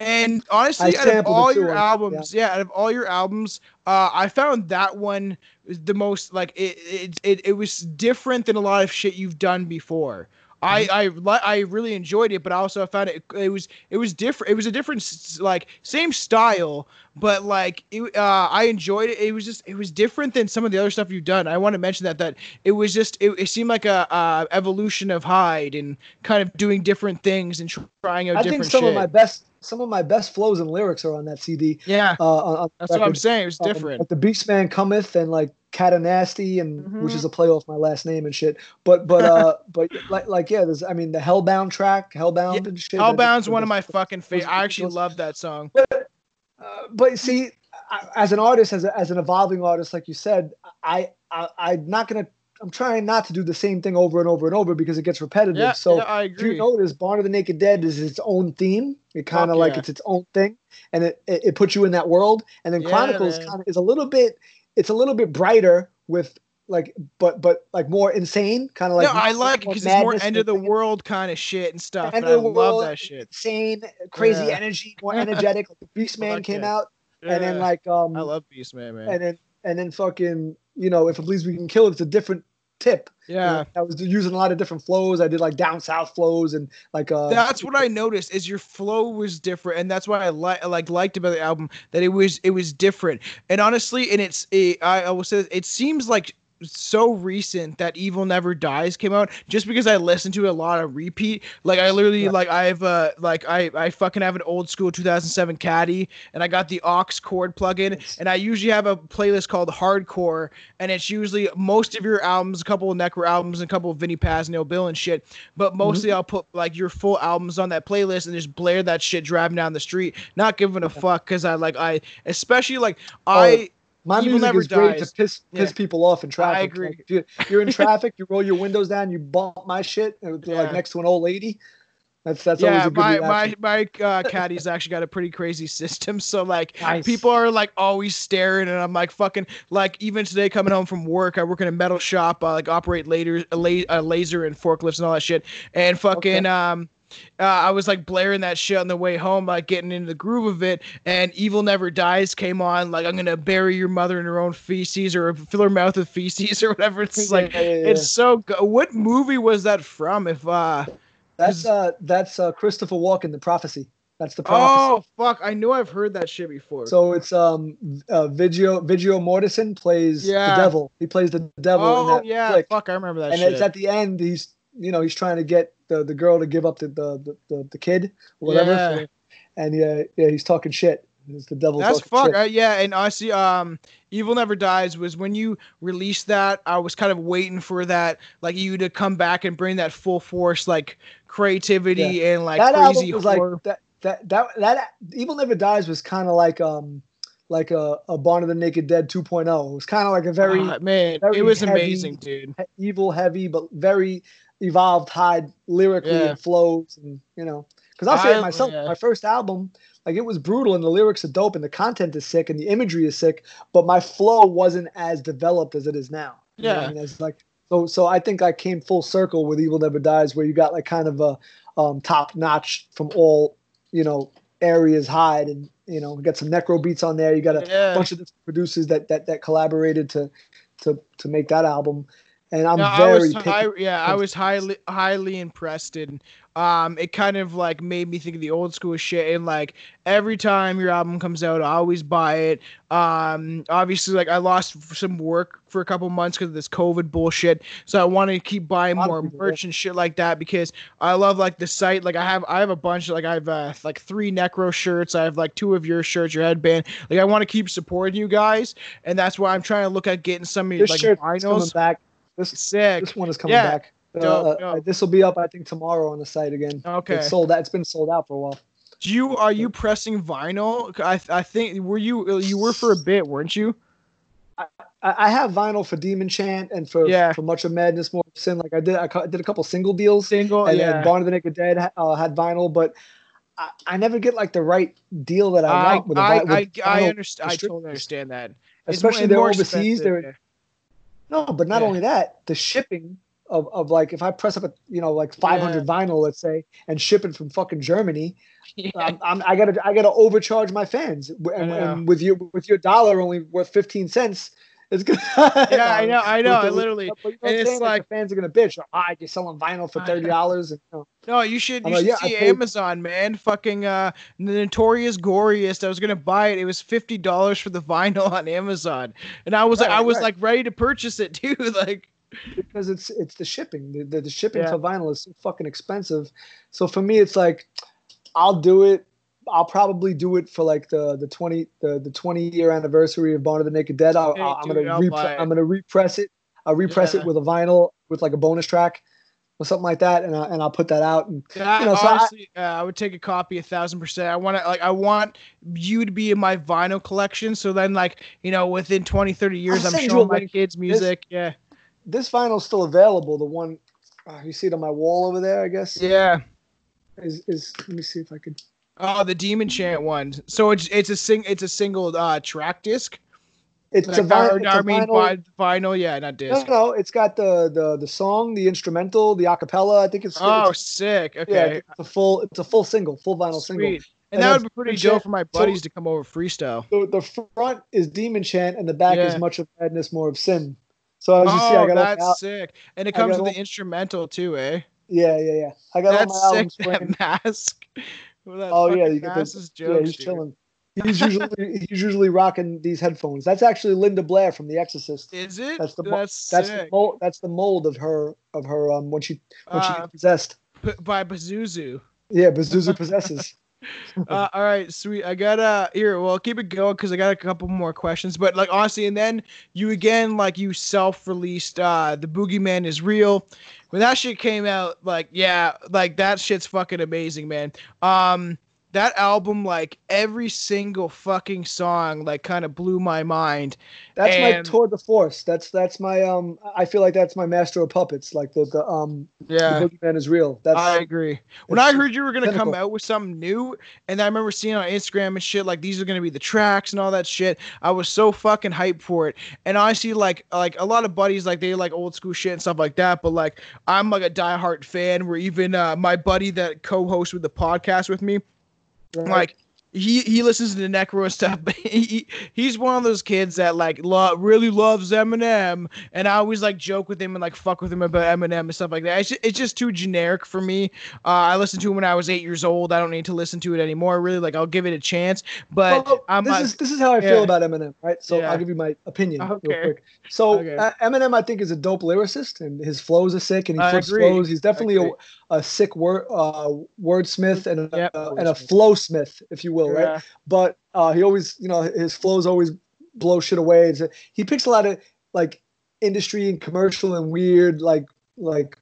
And honestly, out of all your albums, yeah. out of all your albums, uh, I found that one the most like it, it. It it was different than a lot of shit you've done before. I I I really enjoyed it, but I also found it it was it was different. It was a different like same style, but like it, uh, I enjoyed it. It was just it was different than some of the other stuff you've done. I want to mention that that it was just it, it seemed like a, uh evolution of Hyde and kind of doing different things and trying out I different think some shit. of my best some of my best flows and lyrics are on that CD yeah, uh on, on that's the what I'm saying. It was Um, different. like the Beast Man cometh and like Cat Nasty and which Mhm. is a play off my last name and shit. But but uh but like like yeah, there's I mean the Hellbound track, Hellbound Yeah, and shit. Hellbound's one of my fucking favorite. I actually love that song. Uh, but see, I, as an artist, as, a, as an evolving artist, like you said, I, I I'm not gonna. I'm trying not to do the same thing over and over and over because it gets repetitive. Yeah, so yeah, I agree. you notice, Barn of the Naked Dead is its own theme. It kind of like yeah. it's its own thing, and it, it, it puts you in that world. And then Yeah, Chronicles kind of is a little bit. It's a little bit brighter with like, but but like more insane, kind of like. no, I like it because it's more end of the world kind of shit and stuff. And I the love world, that shit. Insane, crazy Yeah. energy, more energetic. Like Beast Man came yeah. out, and then like um, I love Beastman, man. and then and then fucking you know if it bleeds we can kill it's a different tip You know, yeah. i was using a lot of different flows i did like down south flows and like uh that's what I noticed is your flow was different, and that's what I like like liked about the album that it was it was different. And honestly, and it's it, I, I will say it seems like so recent that Evil Never Dies came out just because I listened to it a lot of repeat. Like I literally Yeah. like I have uh like I I fucking have an old school 2007 Caddy and I got the aux cord plug-in Yes. and I usually have a playlist called Hardcore and it's usually most of your albums, a couple of Necro albums and a couple of Vinnie Paz, Ill Bill and shit. But mostly I'll put like your full albums on that playlist and just blare that shit driving down the street, not giving a fuck because I like I especially like I my Evil music Never is great to piss piss Yeah. people off in traffic I agree. Like, you, you're in traffic you roll your windows down you bump my shit uh, Yeah. like next to an old lady that's that's yeah, always a good my reaction. my my uh, caddy's actually got a pretty crazy system. So like, Nice. people are like always staring, and I'm like fucking like even today coming home from work, I work in a metal shop, I like operate laser, a, la- a laser and forklifts and all that shit, and fucking Okay. um. Uh, I was like blaring that shit on the way home, like getting into the groove of it. And "Evil Never Dies" came on, like I'm gonna bury your mother in her own feces or fill her mouth with feces or whatever. It's like Yeah, yeah, yeah. it's so. Go- what movie was that from? If uh, that's uh that's uh christopher walken the prophecy that's the prophecy oh fuck, I knew I've heard that shit before. So it's um uh Viggo Viggo Mortensen plays Yeah. the devil. He plays the devil in Oh that yeah, flick. fuck, I remember that and shit. it's at the end he's you know he's trying to get the, the girl to give up the the, the, the, kid or whatever Yeah. and yeah yeah he's talking shit it's the devil That's fuck. Uh, yeah, and honestly, um, Evil Never Dies was when you released that. I was kind of waiting for that, like you to come back and bring that full force, like creativity and like that crazy album was horror. like that that that that evil never dies was kind of like um like a, a Barn of the Naked Dead 2.0 it was kind of like a very Ah, man, very it was heavy- amazing, dude. evil heavy but very evolved high lyrically Yeah. and flows and you know because i'll say I- it myself yeah. my first album like it was brutal and the lyrics are dope and the content is sick and the imagery is sick but my flow wasn't as developed as it is now You know Yeah. I mean? it's like so so i think i came full circle with evil never dies where you got like kind of a um, top notch from all you know areas hide and you know got some necro beats on there you got a Yeah. bunch of producers that that that collaborated to to to make that album and i'm No, I very was picky. high, yeah, I was highly highly impressed and um it kind of like made me think of the old school shit and like every time your album comes out I always buy it. Um obviously like I lost some work for a couple months because of this COVID bullshit. So I want to keep buying A lot of more merch and shit like that because I love like the site. Like I have I have a bunch like I have uh, like three necro shirts. I have like two of your shirts, your headband. Like I want to keep supporting you guys and that's why I'm trying to look at getting some of your like shirt is coming vinyls. back this Sick. this one is coming Yeah. back uh, Dope, uh, this will be up i think tomorrow on the site again Okay. it's sold out it's been sold out for a while Do you are you pressing vinyl? I I think were you you were for a bit, weren't you? I, I have vinyl for Demon Chant and for Yeah. for Much of Madness, More of Sin. Like I did, I did a couple single deals, Single, and yeah. then Barn of the Naked Dead uh, had vinyl, but I, I never get like the right deal that I, I want with a I vi- with I, I vinyl understand. I restrictions. totally understand that. It's Especially more- they're more overseas. They're no, but not Yeah. only that, the shipping of, of like if I press up a you know like 500 vinyl, let's say, and shipping from fucking Germany, yeah. I'm, I'm, I gotta I gotta overcharge my fans, and, and with your with your dollar only worth 15 cents. It's gonna. Yeah, I know, I know, the- literally. but you know what And it's like- fans are gonna bitch. Ah, you're selling vinyl for thirty dollars, you know, No, you should you like, should yeah, see Amazon, man. Fucking uh the notorious goriest. I was gonna buy it. It was fifty dollars for the vinyl on Amazon. And I was like I was right. like ready to purchase it too. Like because it's it's the shipping. The, the, the shipping Yeah. for vinyl is so fucking expensive. So for me, it's like I'll do it. I'll probably do it for like the the twenty the, the twenty year anniversary of Barn of the Naked Dead. I'll, Hey, I'm dude, gonna I'm gonna repress it. I'll repress Yeah. it with a vinyl with like a bonus track. or something like that, and I, and I'll put that out. And Yeah, you know, so I- honestly, uh, I would take a copy a thousand percent. I want to like I want you to be in my vinyl collection. So then like you know within 20, 30 years, I'll I'm showing my kids music. Yeah, this vinyl's still available. The one uh, you see it on my wall over there, I guess. yeah. Is is let me see if I could. Oh, the Demon Chant one. So it's it's a sing it's a single uh track disc. It's Like, a, vi- or- it's I a mean vinyl. vi- vinyl, yeah, not No, disc. no, it's got the the the song, the instrumental, the acapella. I think it's, Oh, it's sick. yeah, Okay. it's a full it's a full single, full vinyl single. And, And that would be pretty dope for my Chant. So- buddies to come over freestyle. The, the front is Demon Chant, and the back Yeah. is Much of Madness, More of Sin. So as you see, I Oh, got that's sick. And it comes with all- the instrumental too, eh? yeah, yeah, yeah. I got That's all my albums sick. That mask. Oh yeah, you get the is yeah. He's dude. chilling. He's usually he's usually rocking these headphones. That's actually Linda Blair from The Exorcist. Is it? That's the that's That's the mold. That's the mold of her of her um when she when she Uh, gets possessed. p- by Pazuzu. Yeah, Pazuzu possesses. Uh, all right, sweet. I gotta here. Well, keep it going because I got a couple more questions. But like honestly, and then you again like you self-released uh the Boogeyman is real. When that shit came out, like yeah, like that shit's fucking amazing, man. Um, that album, like every single fucking song, like kind of blew my mind. That's And- my tour de force. That's that's my um. I feel like that's my master of puppets. Like the the um. Yeah. The boogeyman is real. That's I agree. When I heard you were gonna come out with something new, and I remember seeing on Instagram and shit, like these are gonna be the tracks and all that shit. I was so fucking hyped for it. And honestly, like like a lot of buddies, like they like old school shit and stuff like that. But like I'm like a diehard fan. Where even uh, my buddy that co-hosts with the podcast with me, right. like he he listens to the necro stuff but he, he's one of those kids that like lo- really loves eminem and i always like joke with him and like fuck with him about eminem and stuff like that it's just, it's just too generic for me uh, i listened to him when i was eight years old i don't need to listen to it anymore really like i'll give it a chance but Well, i'm this is this is how I yeah. feel about Eminem, right? So Yeah. I'll give you my opinion Okay. real quick. So Okay. uh, Eminem, I think, is a dope lyricist, and his flows are sick, and he flips flows. He's definitely a, a sick word uh, wordsmith and a, Yep. uh, and a flow smith, if you will, right? Yeah. But uh, he always, you know, his flows always blow shit away. It's he picks a lot of like industry and commercial and weird, like like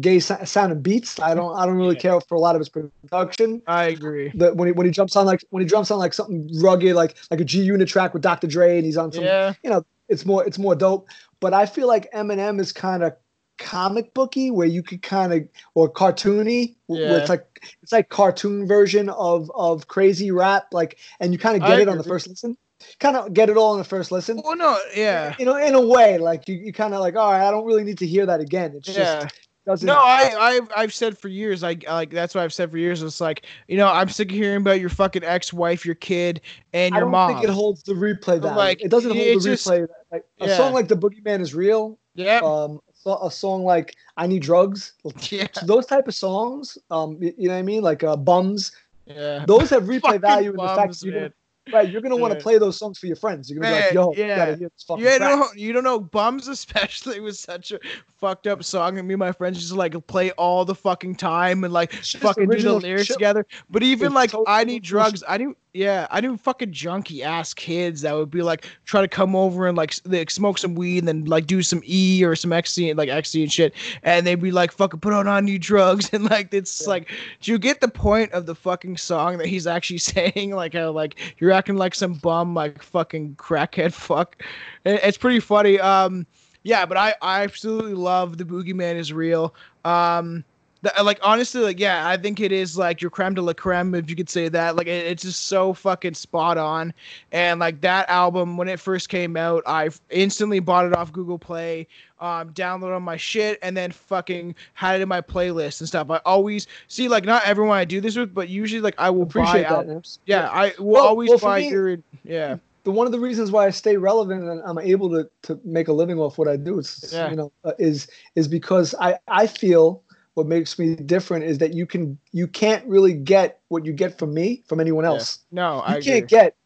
gay sa- sounding beats. I don't I don't really Yeah. care for a lot of his production i agree that when he when he jumps on like when he jumps on like something rugged like like a G Unit track with Dr. Dre and he's on some yeah you know it's more it's more dope. But I feel like Eminem is kind of comic booky where you could kind of or cartoony where Yeah. it's like it's like cartoon version of of crazy rap like and you kind of I get it on the first listen. Kind of get it all on the first listen. well no yeah You know, in a way, like you, you kind of like, all right, I don't really need to hear that again. It's yeah just doesn't. No, I, I've, I've said for years, like, like that's what I've said for years. It's like, you know, I'm sick of hearing about your fucking ex-wife, your kid, and I your don't mom. think it holds the replay value. Like, it doesn't hold the just- replay. Like a yeah. song like "The Boogeyman Is Real," yeah, um, a song like "I Need Drugs," yeah, So those type of songs, um, you know what I mean, like uh, "Bums." yeah. Those have replay value in the fact that you're gonna, right, you're gonna want to play those songs for your friends. You're gonna be like, "Yo, yeah. gotta hear this fucking You don't, you don't know bums especially was such a fucked up song and me and my friends just like play all the fucking time and like fucking do the lyrics shit. together but even It's like i need drugs i knew yeah i knew fucking junky ass kids that would be like try to come over and like like smoke some weed and then like do some e or some ecstasy and like ecstasy and shit and they'd be like fucking put on on new drugs and like it's Yeah. like do you get the point of the fucking song that he's actually saying? Like how like you're acting like some bum like fucking crackhead fuck. It's pretty funny um yeah but i i absolutely love the boogeyman is real. Um the, like honestly like yeah i think it is like your creme de la creme if you could say that like it, it's just so fucking spot on and like that album when it first came out i instantly bought it off google play um downloaded on my shit and then fucking had it in my playlist and stuff i always see like not everyone i do this with but usually like i will Appreciate buy that. al- Nips. yeah i will Well- always well, buy me- your yeah the one of the reasons why I stay relevant and I'm able to, to make a living off what I do is Yeah. you know uh, is is because I I feel what makes me different is that you can you can't really get what you get from me from anyone Yeah. else. no You i can't agree. get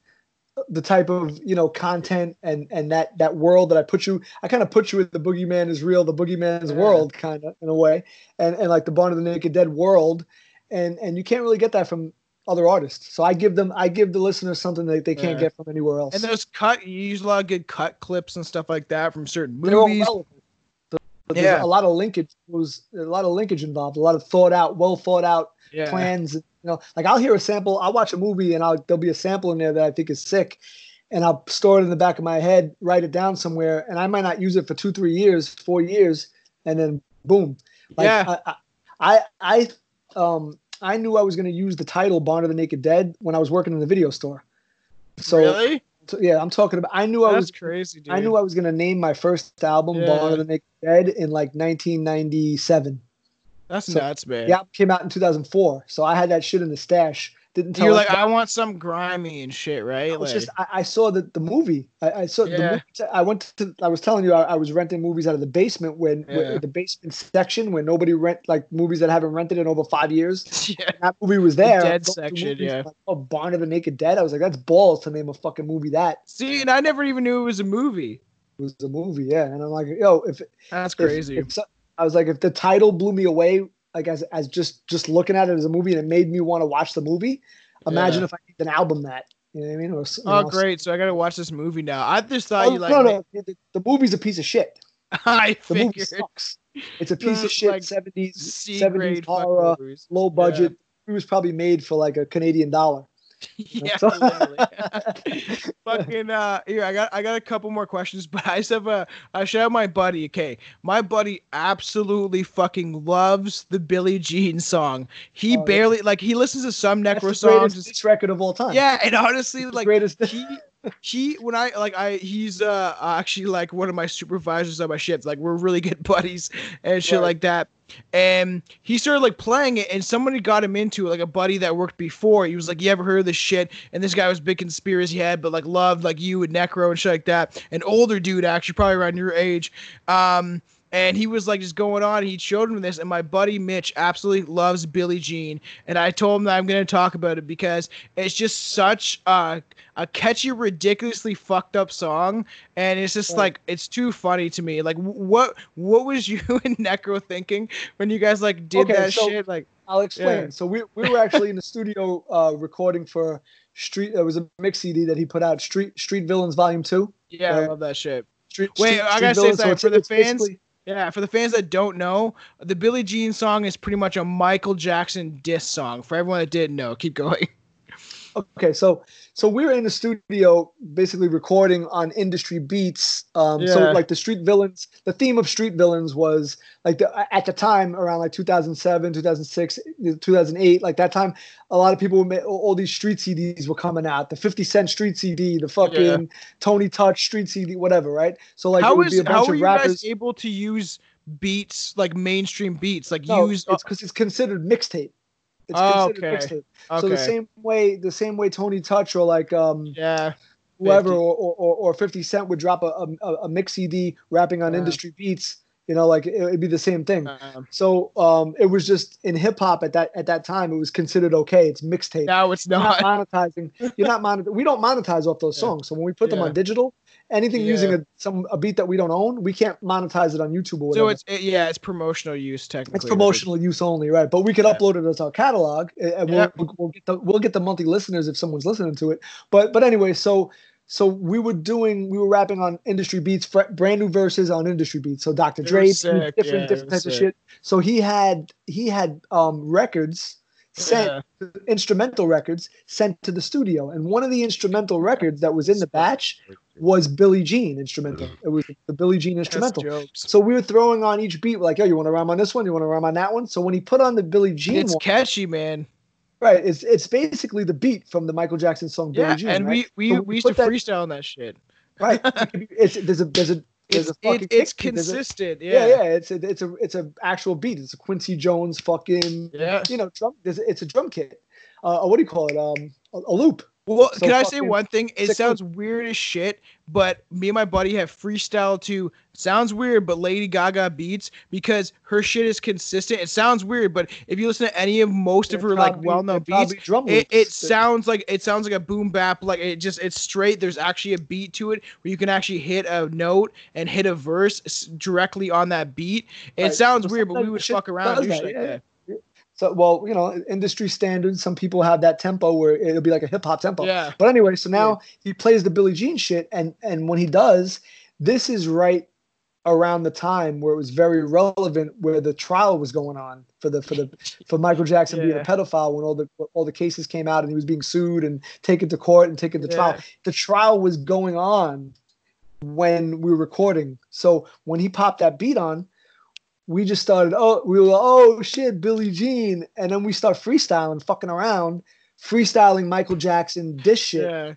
the type of you know content and and that that world that I put you I kind of put you in the boogeyman is real the boogeyman's Yeah. world kind of in a way and and like the Barn of the Naked Dead world and and you can't really get that from other artists so I give them I give the listeners something that they can't Yeah. get from anywhere else and those cut you use a lot of good cut clips and stuff like that from certain movies relevant. There's Yeah. a lot of linkage was a lot of linkage involved, a lot of thought out, well thought out Yeah. plans. You know, like I'll hear a sample, I'll watch a movie and I'll there'll be a sample in there that I think is sick, and I'll store it in the back of my head, write it down somewhere, and I might not use it for two, three years, four years, and then boom. Like, Yeah. I, I, I, um, I knew I was going to use the title "Barn of the Naked Dead" when I was working in the video store. So, really? So, yeah, I'm talking about. I knew I was. crazy, dude. I knew I was going to name my first album Yeah. "Barn of the Naked Dead" in like 1997. That's so- nuts, man. Album came out in 2004, so I had that shit in the stash. Didn't tell You're like. I want some grimy and shit, right? Was Like, just I, I saw the, the movie. I, I saw the Yeah. movie. I went to. I was telling you I, I was renting movies out of the basement when, when- Yeah. the basement section where nobody rent like movies that haven't rented in over five years. yeah. That movie was there. dead Those two section, movies, yeah. Like, oh, Barn of the Naked Dead. I was like, that's balls to name a fucking movie that. See, and I never even knew it was a movie. It was a movie, yeah. And I'm like, yo, if That's if- crazy. if so- I was like, if the title blew me away, like as as just just looking at it as a movie, and it made me want to watch the movie. Imagine Yeah. if I named an album that. You know what I mean? Or, s- you oh, know, great! So I gotta watch this movie now. I just thought Oh, you like. no, no, the, the movie's a piece of shit. I The movie sucks. It's a piece of shit. Seventies, seventies horror, low budget. It was probably made for like a Canadian dollar. yeah, Fucking uh here, I got I got a couple more questions, but I just have a I should have my buddy. Okay. My buddy absolutely fucking loves the Billie Jean song. He Oh, yeah. barely like he listens to some necro greatest songs. diss record of all time. Yeah, and honestly, like greatest. he he when I like I he's uh actually like one of my supervisors on my shift. Like we're really good buddies and shit Right. like that. And he started like playing it, and somebody got him into it, like a buddy that worked before. He was like, "You ever heard of this shit?" And this guy was a big conspiracy head, but like loved like you and Necro and shit like that. An older dude, actually, probably around your age. Um, and he was like just going on. He showed him this, and my buddy Mitch absolutely loves Billie Jean. And I told him that I'm going to talk about it because it's just such a a catchy, ridiculously fucked up song, and it's just Right. like it's too funny to me. Like, what what was you and Necro thinking when you guys like did Okay, that so- shit? Like, I'll explain. Yeah. So we we were actually in the studio uh, recording for Street. It was a mix CD that he put out. Street Street Villains Volume Two. yeah, I love that shit. Street, Wait, Street, I gotta say something it's- for the fans. Yeah, for the fans that don't know, the Billie Jean song is pretty much a Michael Jackson diss song. For everyone that didn't know, keep going. Okay, so so we were in the studio basically recording on industry beats. Um, So like the Street Villains, the theme of Street Villains was like the, at the time around like 2007, 2006, 2008, like that time, a lot of people make all these street CDs were coming out. The 50 Cent Street CD, the fucking Tony Touch Street CD, whatever, right? So like it how would is be a bunch how of are you rappers. guys able to use beats like mainstream beats? Like no, use it's because it's considered mixtape. It's Oh, considered okay. mixtape. okay. So the same way, the same way Tony Touch or like um yeah, whoever 50. or, or, or 50 Cent would drop a, a, a mix CD rapping on Yeah. industry beats, you know, like it, would be the same thing. um, So um, it was just in hip hop at that at that time, it was considered okay. It's mixtape. now it's You're not. not monetizing. You're not monet. We don't monetize off those Yeah. songs. So when we put them on digital, anything Yeah. using a some a beat that we don't own, we can't monetize it on YouTube or whatever. So it's it, yeah, it's promotional use technically. It's right? promotional use only, right? But we could Yeah. upload it as our catalog, and and we'll, we'll get the we'll get the monthly listeners if someone's listening to it. But but anyway, so so we were doing we were rapping on industry beats, fr- brand new verses on industry beats. So Dr. Dre, different different yeah, different they were types of shit. So he had he had um records sent Yeah. instrumental records sent to the studio, and one of the instrumental records that was in the batch was Billie Jean instrumental. It was the Billie Jean instrumental. So we were throwing on each beat, like, yo, you want to rhyme on this one? You want to rhyme on that one? So when he put on the Billie Jean It's one, catchy, man. right, it's it's basically the beat from the Michael Jackson song Billie Yeah, Jean, and right? we we, So we we used to put that- freestyle on that shit. right. It's there's a there's a there's It's it, it's there's a- consistent. yeah, Yeah, yeah, it's a it's a it's a actual beat. It's a Quincy Jones fucking yeah. you know drum. It's a drum kit. Uh, what do you call it? Um, a, a loop. Well, So can I say one thing? It sounds weird as shit, but me and my buddy have freestyle to sounds weird, but Lady Gaga beats because her shit is consistent. It sounds weird, but if you listen to any of most of her like well-known beats, drum it, it sounds like it sounds like a boom bap. Like it just it's straight. There's actually a beat to it where you can actually hit a note and hit a verse directly on that beat. It Right. sounds So weird, but we would fuck around and does do that, shit yeah. So, well, you know, industry standards. Some people have that tempo where it'll be like a hip hop tempo. Yeah. But anyway, so now he plays the Billie Jean shit, and and when he does, this is right around the time where it was very relevant where the trial was going on for the for the for Michael Jackson being a pedophile when all the all the cases came out and he was being sued and taken to court and taken to trial. The trial was going on when we were recording. So when he popped that beat on, we just started oh we were like, oh shit Billie Jean and then we start freestyling fucking around freestyling Michael Jackson this shit Yeah.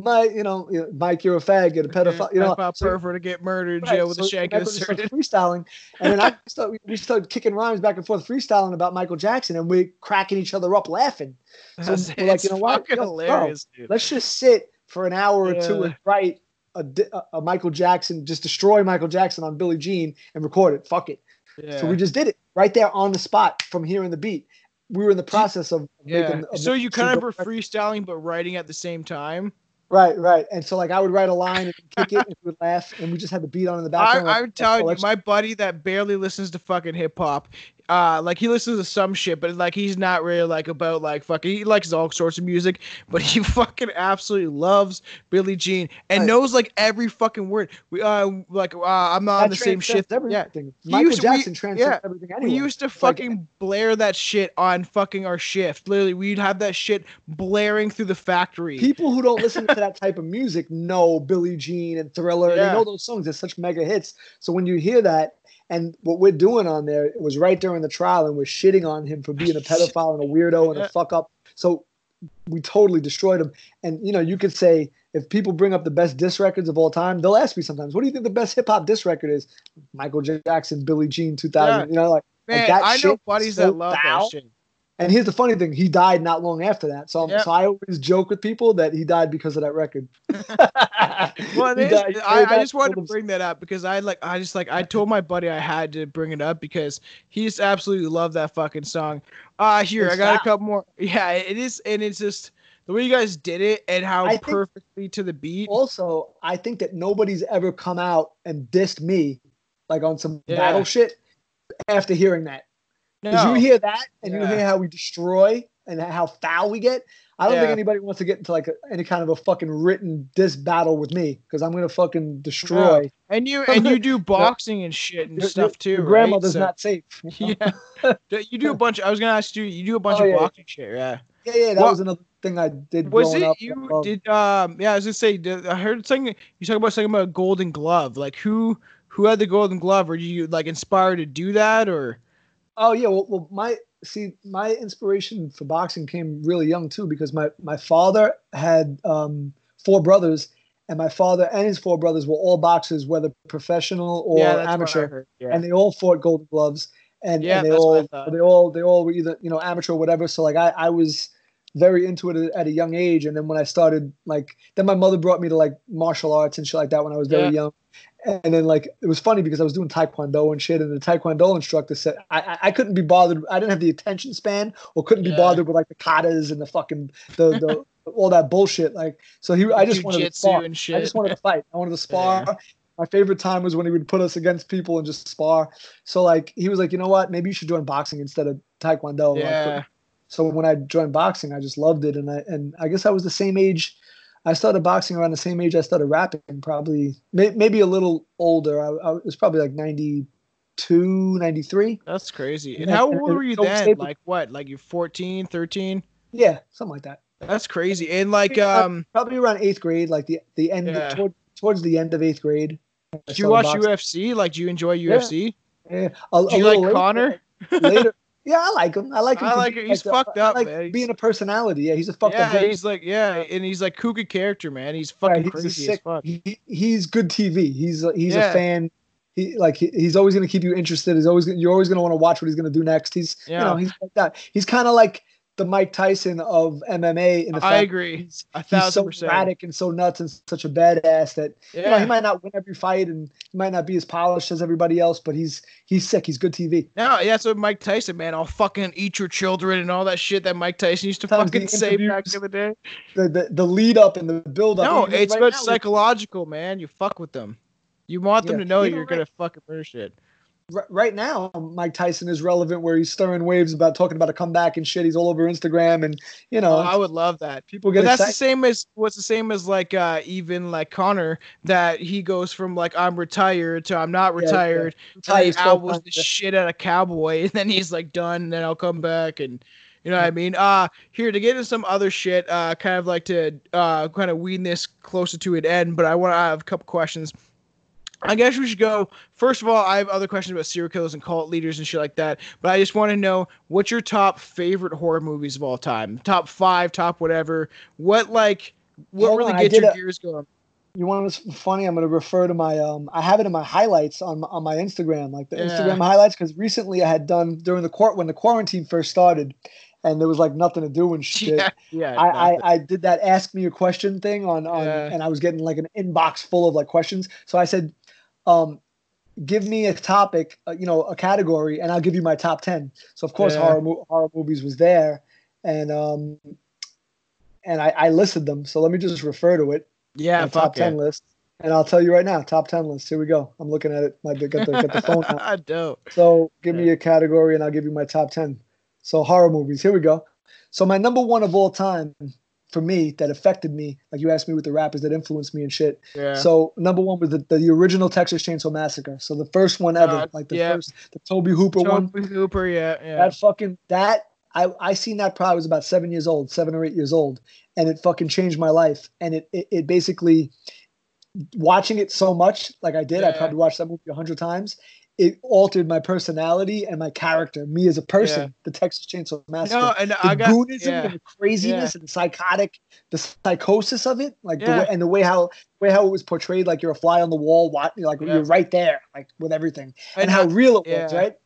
my you know, Mike you're a faggot a pedophile you know so- pervert to get murdered in Right, jail with so a shank that's in when we started inserted. freestyling, and then I start, we- started kicking rhymes back and forth, freestyling about Michael Jackson, and we're cracking each other up laughing. So That's- we're like, you know what? fucking Yo, hilarious, dude. Let's just sit for an hour or two and write a, a, a Michael Jackson, just destroy Michael Jackson on Billie Jean and record it. Fuck it. Yeah. So we just did it right there on the spot from hearing the beat. We were in the process of yeah. making. of so you kind of were freestyling but writing at the same time. Right, right. And so like I would write a line and kick it and we would laugh and we just had the beat on in the I, background. like, I'm telling you, my buddy that barely listens to fucking hip hop, uh, like he listens to some shit, but like he's not really like about like fucking. He likes all sorts of music, but he fucking absolutely loves Billie Jean and Right. knows like every fucking word. We uh like uh, I'm not on the same shit. Yeah, Everything. He Michael used we- Jackson transcends yeah, everything we used to like- fucking blare that shit on fucking our shift. Literally, we'd have that shit blaring through the factory. People who don't listen to that type of music know Billie Jean and Thriller. Yeah. They know those songs. They're such mega hits. So when you hear that, and what we're doing on there, was right during the trial, and we're shitting on him for being a pedophile and a weirdo and a fuck up. So we totally destroyed him. And you know, you could say if people bring up the best diss records of all time, they'll ask me sometimes, "What do you think the best hip hop diss record is?" Michael Jackson, Billie Jean, two thousand. You know, like. Man, that I know buddies so that love foul. that shit. And here's the funny thing: he died not long after that. So, Yep. so I always joke with people that he died because of that record. Well, is, died- I, I just wanted to bring that up because I like I just like I told my buddy I had to bring it up because he just absolutely loved that fucking song. Uh here It's I got a couple more. Yeah, it is, and it's just the way you guys did it and how I perfectly to the beat. Also, I think that nobody's ever come out and dissed me like on some Yeah. battle shit after hearing that. Because No. you hear that and you hear how we destroy and how foul we get. I don't think anybody wants to get into like a, any kind of a fucking written diss battle with me because I'm gonna fucking destroy. and you and you do boxing and shit and Your- stuff too. Your right? grandmother's So- not safe. Yeah, you do a bunch. I was gonna ask you. You do a bunch Oh, of yeah. boxing shit. Yeah. Yeah, yeah, that What- was another thing I did. Was it you? Did um? Yeah, I was gonna say. Did, I heard something. You talk about something about a Golden Glove. Like who? Who had the Golden Glove? Or did you like inspired to do that? Or Oh yeah, well, well, my see, my inspiration for boxing came really young too because my my father had um, four brothers, and my father and his four brothers were all boxers, whether professional or yeah, that's what I amateur. Yeah. and they all fought Golden Gloves, and, Yeah, and they all they all they all were either you know amateur or whatever. So like I I was very into it at a young age, and then when I started like then my mother brought me to like martial arts and shit like that when I was very Yeah. young. And then like it was funny because I was doing taekwondo and shit, and the taekwondo instructor said I I, couldn't be bothered. I didn't have the attention span, or couldn't be bothered with like the katas and the fucking the the all that bullshit. Like so he I just wanted to spar. and shit. I just wanted to fight. I wanted to spar. My favorite time was when he would put us against people and just spar. So like he was like, you know what? Maybe you should join boxing instead of taekwondo. Like, Yeah. So when I joined boxing, I just loved it, and I and I guess I was the same age. I started boxing around the same age I started rapping, probably may, maybe a little older. I, I was probably like 92, 93. That's crazy. And Yeah, how old and were you then? Like what? Like you're 14, 13? Yeah, something like that. That's crazy. And like um, Probably around eighth grade, like the the end Yeah. toward, towards the end of eighth grade. I do you watch boxing. UFC? Like do you enjoy UFC? Yeah, a, Do you like later- Conor? later. Yeah, I like him. I like him. I like it. He's the- fucked up, like man. He's- being a personality. Yeah, he's a fucked yeah, up. guy. he's like yeah, and he's like kooky character, man. He's Right, fucking a crazy as fuck. He, he's good TV. He's a, he's Yeah. a fan. He like he, he's always going to keep you interested. He's always you're always going to want to watch what he's going to do next. He's Yeah. you know he's like that. He's kind of like the Mike Tyson of MMA. In the I agree. He's, A he's so percent. erratic and so nuts and such a badass that you know he might not win every fight and he might not be as polished as everybody else, but he's he's sick. He's good TV. No, yeah, what Mike Tyson, man. I'll fucking eat your children and all that shit that Mike Tyson used to Sometimes fucking say back in the day. The the, the lead up and the build up. No, it's right psychological, man. You fuck with them. You want them Yeah, to know you're right- gonna fucking murder shit. R- right now, Mike Tyson is relevant where he's stirring waves about talking about a comeback and shit. He's all over Instagram, and you know, Oh, I would love that. people get that's the same as what's the same as like uh even like Conor that he goes from like I'm retired to I'm not Yeah, yeah. retired. Retire Retire is the shit out of cowboy and then he's like done and then I'll come back and you know what I mean? Uh here to get into some other shit, uh kind of like to uh kind of wean this closer to an end, but I want to have a couple questions. I guess we should go. First of all, I have other questions about serial killers and cult leaders and shit like that. But I just want to know what's your top favorite horror movies of all time? Top five, top whatever. What like what Hold really on, gets your a- gears going? You want what's funny? I'm going to refer to my um. I have it in my highlights on on my Instagram, like the Yeah. Instagram highlights, because recently I had done during the court when the quarantine first started, and there was like nothing to do and shit. Yeah, yeah. I. I, I did that ask me a question thing on, on Yeah. and I was getting like an inbox full of like questions. So I said, um, give me a topic, uh, you know, a category, and I'll give you my top ten. So of course Yeah. horror mo- horror movies was there, and um, and I, I listed them. So let me just refer to it. yeah, top fuck ten list, and I'll tell you right now, top ten list. Here we go. I'm looking at it. My got the, got the phone out. Dope. So give me a category and I'll give you my top 10. So horror movies. Here we go. So my number one of all time for me that affected me, like you asked me with the rappers that influenced me and shit. Yeah. So number one was the, the original Texas Chainsaw Massacre. So the first one ever, Uh, like the yeah. first, the Tobe Hooper one. Tobe Hooper, yeah, yeah. That fucking that I I seen that probably was about seven years old, seven or eight years old, and it fucking changed my life. And it it, it basically watching it so much, like I did, I probably watched that movie a hundred times. It altered my personality and my character, me as a person. Yeah. The Texas Chainsaw Massacre, no, and the I got goonism yeah. and the craziness and the psychotic, the psychosis of it, like the way and the way how way how it was portrayed, like you're a fly on the wall, like Yeah. you're right there, like with everything, and, And how real it was, yeah. right?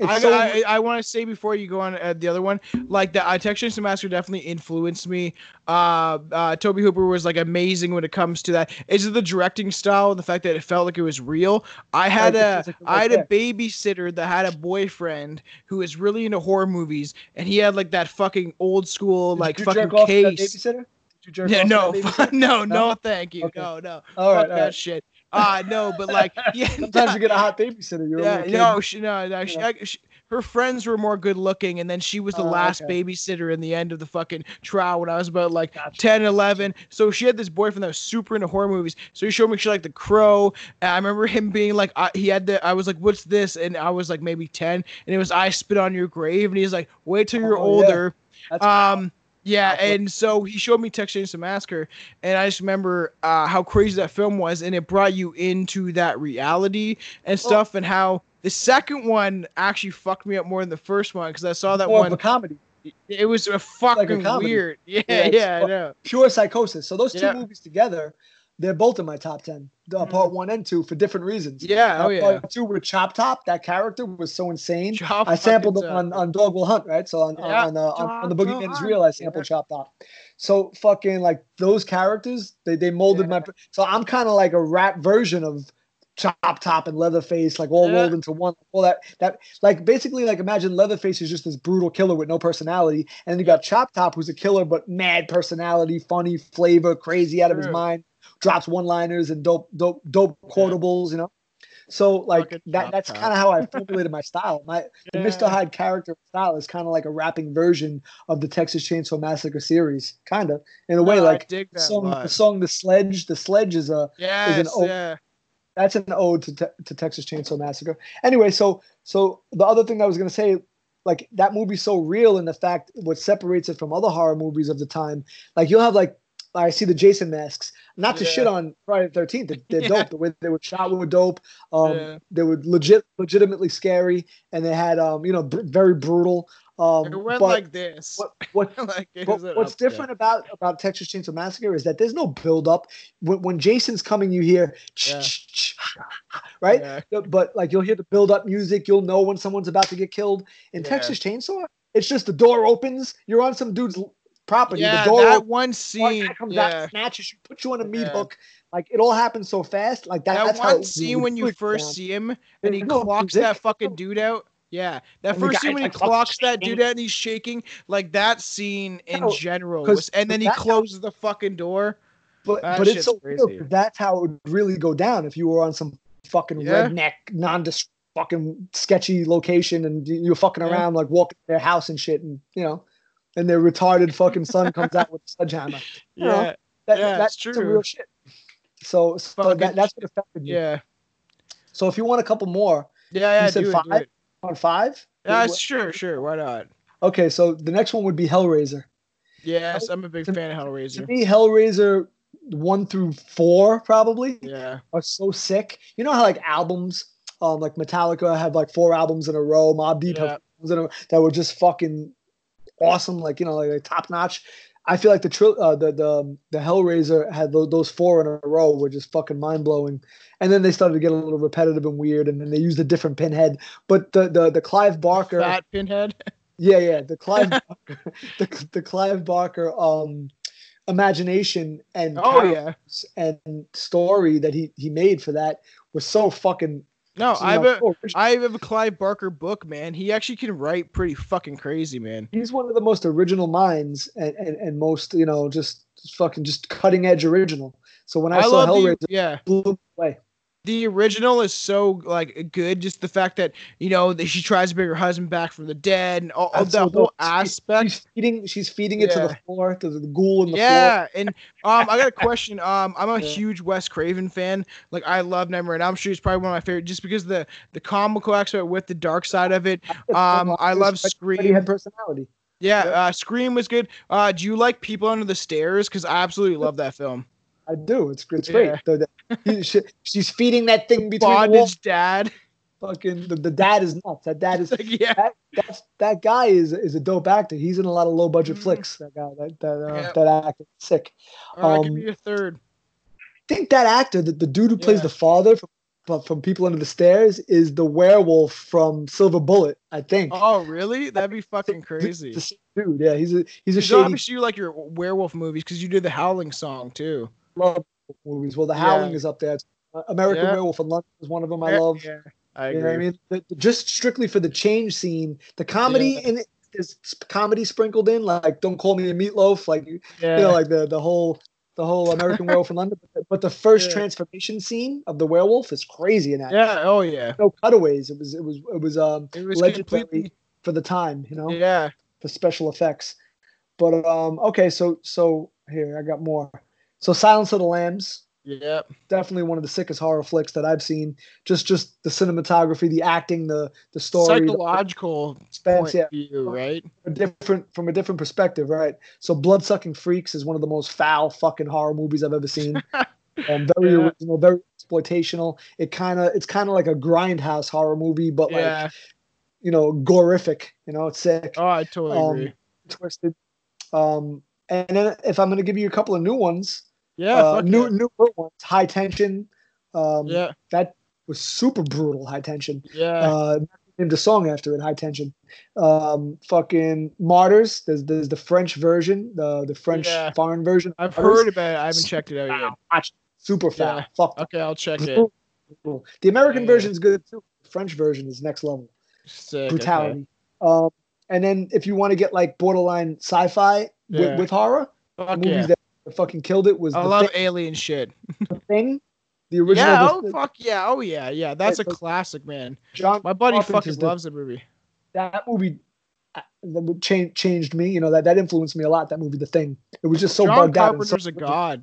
I, so I, I want to say before you go on uh, the other one, like the uh, Texas Chainsaw Massacre definitely influenced me. Uh, uh, Tobe Hooper was like amazing when it comes to that. Is it the directing style and the fact that it felt like it was real? I had a like I had a babysitter that had a boyfriend who was really into horror movies, and he had like that fucking old school Did like fucking jerk off that case. babysitter? Did you jerk Yeah, no, no, No? no, thank you. Okay. No, no. All right, Fuck all that right. shit. Uh no, but like yeah, Sometimes you get a hot babysitter. You're yeah, no, she, no, no, she, I, she, her friends were more good looking, and then she was the Oh, last okay. babysitter in the end of the fucking trial when I was about like Gotcha. 10, 11. So she had this boyfriend that was super into horror movies. So he showed me shit like The Crow. And I remember him being like, I, he had the, I was like, what's this? And I was like maybe 10, and it was I Spit on Your Grave. And he's like, wait till you're Oh, yeah. older. That's Um, yeah, and so he showed me Texas Chainsaw Massacre, and I just remember uh, how crazy that film was, and it brought you into that reality and Oh. stuff, and how the second one actually fucked me up more than the first one because I saw that more of a one. comedy, It was a fucking comedy. weird. Yeah, Yeah, yeah, I know. pure psychosis. So those two Yeah. movies together, they're both in my top ten, uh, part one and two, for different reasons. Yeah, Uh, oh yeah. Part two with Chop Top, that character was so insane. Chop I sampled them on, on Dog Will Hunt, right? So on Yeah. on, uh, on, on the Chop Boogeyman is Real, I sampled Chop Top. So fucking like those characters, they they molded my. So I'm kind of like a rap version of Chop Top and Leatherface, like all Yeah. rolled into one. All that that like basically like imagine Leatherface is just this brutal killer with no personality, and then you got Chop Top who's a killer but mad personality, funny flavor, crazy out of his mind, drops one liners and dope dope dope quotables, you know. So like Fucking that that's kind of how I formulated my style. My the Mr. Hyde character style is kind of like a rapping version of the Texas Chainsaw Massacre series, kind of in a way. No, like the song, the song, the sledge, the sledge is a Yes, old- yeah. that's an ode to, te- to Texas Chainsaw Massacre. Anyway, so so the other thing I was gonna say, like that movie's so real in the fact what separates it from other horror movies of the time. Like you'll have like I see the Jason masks. Not to Yeah. shit on Friday the Thirteenth, they're, they're Yeah. dope. The way they were shot were dope. Um, Yeah. they were legit, legitimately scary, and they had um, you know, br- very brutal. Um, It went like this. what what like, what's there. different about about Texas Chainsaw Massacre is that there's no build up. When, when Jason's coming, you hear Yeah. right, Yeah. But like you'll hear the build up music. You'll know when someone's about to get killed. In Yeah. Texas Chainsaw, it's just the door opens. You're on some dude's property. Yeah, the door that opens, one scene. comes Yeah. out, snatches you, puts you on a meat Yeah. hook. Like it all happens so fast. Like that. that that's one it scene when you first down. see him and he no clocks that fucking dude out. Yeah, that And first guy- scene when he clocks that dude out and he's shaking, like that scene in No, general was, and then he that's how- closes the fucking door. But That but it's so real. That's how it would really go down if you were on some fucking Yeah. redneck, nondescript fucking sketchy location, and you- you're fucking Yeah. around like walking their house and shit, and you know, and their retarded fucking son comes out with a sledgehammer. You know, Yeah, that, Yeah, that's true. real shit. So, so Fucking that, that's what affected you. yeah, So if you want a couple more yeah, yeah. You said do it, five? on five, Yeah, sure, sure. Why not? okay. So the next one would be Hellraiser. Yes, I'm a big To- fan of To Hellraiser. me, Hellraiser one through four probably Yeah, are so sick. You know how like albums, um, like Metallica have like four albums in a row, Mobb Deep Yeah. have albums in a, that were just fucking awesome, like you know, like, top notch. I feel like the tri- uh, the the the Hellraiser had tho- those four in a row were just fucking mind blowing, and then they started to get a little repetitive and weird, and then they used a different pinhead. But the the the Clive Barker, Fat Pinhead. yeah, yeah, the Clive Barker, the the Clive Barker um imagination and Oh yeah. and story that he he made for that was so fucking. No, I have a original. I have a Clive Barker book, man. He actually can write pretty fucking crazy, man. he's one of the most original minds and, and, and most you know just, fucking just cutting edge original. So when I, I, saw Hellraiser, the yeah. it blew away. The original is so like good. Just the fact that you know that she tries to bring her husband back from the dead and all, all the whole. Aspect. She's feeding she's feeding it to the floor to the ghoul in the floor. Yeah, and um, I got a question. Um, I'm a Yeah. huge Wes Craven fan. Like, I love Nightmare, and I'm sure he's probably one of my favorite, just because the the comical aspect with the dark side of it. Um, I love He Scream. had personality. Yeah, Yeah. uh, Scream was good. Uh, do you like People Under the Stairs? Because I absolutely love that film. I do. It's it's Yeah. great. The- the- she- she's feeding that thing between the. Bondage Dad. Fucking the, the dad is nuts. That dad is Like, yeah, that that's, that guy is is a dope actor. He's in a lot of low budget Mhm. flicks. That guy, that that uh, Yeah. that actor, sick. right, give Um, me a third. I think that actor, the, the dude who plays Yeah. the father from from- People Under the Stairs, is the werewolf from Silver Bullet. I think. Oh, really? That'd be fucking The- crazy. the same dude, yeah, he's a he's a Because shady obviously you like your werewolf movies because you did the Howling song too. Love movies. Well, The Yeah. Howling is up there. Uh, American Yeah. Werewolf in London is one of them I love. Yeah, I You know I mean? The- the- just strictly for the change scene, the comedy Yeah. in it is comedy sprinkled in, like "Don't Call Me a Meatloaf," like you know, like the the whole the whole American Werewolf in London. But the, but the first Yeah. transformation scene of the werewolf is crazy in that. yeah. Oh yeah. No cutaways. It was it was it was um It was legendary completely. for the time, you know, Yeah. for special effects. But um okay, so so here I got more. So Silence of the Lambs, Yep. definitely one of the sickest horror flicks that I've seen. Just just the cinematography, the acting, the the story, Psychological suspense, point yeah, view, right? a different from a different perspective, right? So Blood Sucking Freaks is one of the most foul fucking horror movies I've ever seen. um, very Yeah. original, very exploitational. It kind of it's kind of like a grindhouse horror movie, but like you know, gorific. You know, it's sick, Oh, I totally um, agree. twisted. Um, and then if I'm gonna give you a couple of new ones, Yeah. uh, new yeah. new ones, High Tension. Um, yeah. that was super brutal. High Tension. Yeah. Uh, named a song after it, High Tension. Um, fucking Martyrs. There's there's the French version, the the French Yeah. foreign version. I've Martyrs. heard about it. I haven't checked it out yet. Watch super foul. Yeah. Fuck. Okay, I'll check it. The American Yeah. version is good too. The French version is next level Sick. brutality. Um, and then if you want to get like borderline sci-fi with, with horror, Fuck movies yeah. That fucking killed it was I the, love thing, alien shit. The Thing, the original. Yeah. Oh fuck yeah. Oh yeah. Yeah. That's a classic, man. John My buddy Carpenter's fucking loves the movie. that movie uh, that would change changed me. You know that that influenced me a lot. That movie, The Thing. It was just so John bugged out. and so- Carpenter's a god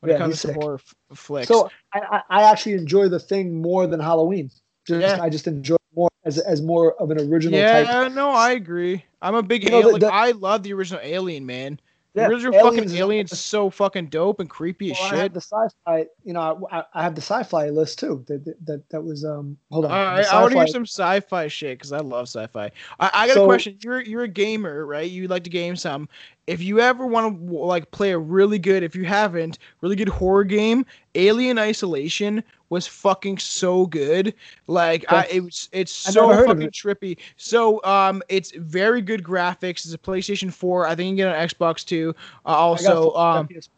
when Yeah, it comes to horror f- flicks. So I, I actually enjoy The Thing more than Halloween. Just Yeah. I just enjoy more as as more of an original type. yeah, no, I agree. I'm a big You know, alien. the- like, the- I love the original Alien, man. Yeah, original Aliens fucking is- so fucking dope and creepy as Well, I have shit. the sci-fi. You know, I, I have the sci-fi list too. That that that, was um. Hold on. All I want to hear some sci-fi shit because I love sci-fi. I, I got a question. You're you're a gamer, right? You like to game some. If you ever want to like play a really good, if you haven't, really good horror game, Alien Isolation was fucking so good. Like I, it was, it's I've so never heard of fucking it. trippy. So um, it's very good graphics. It's a PlayStation 4. I think you can get it on Xbox too. Uh, also, full- I got um, PS4.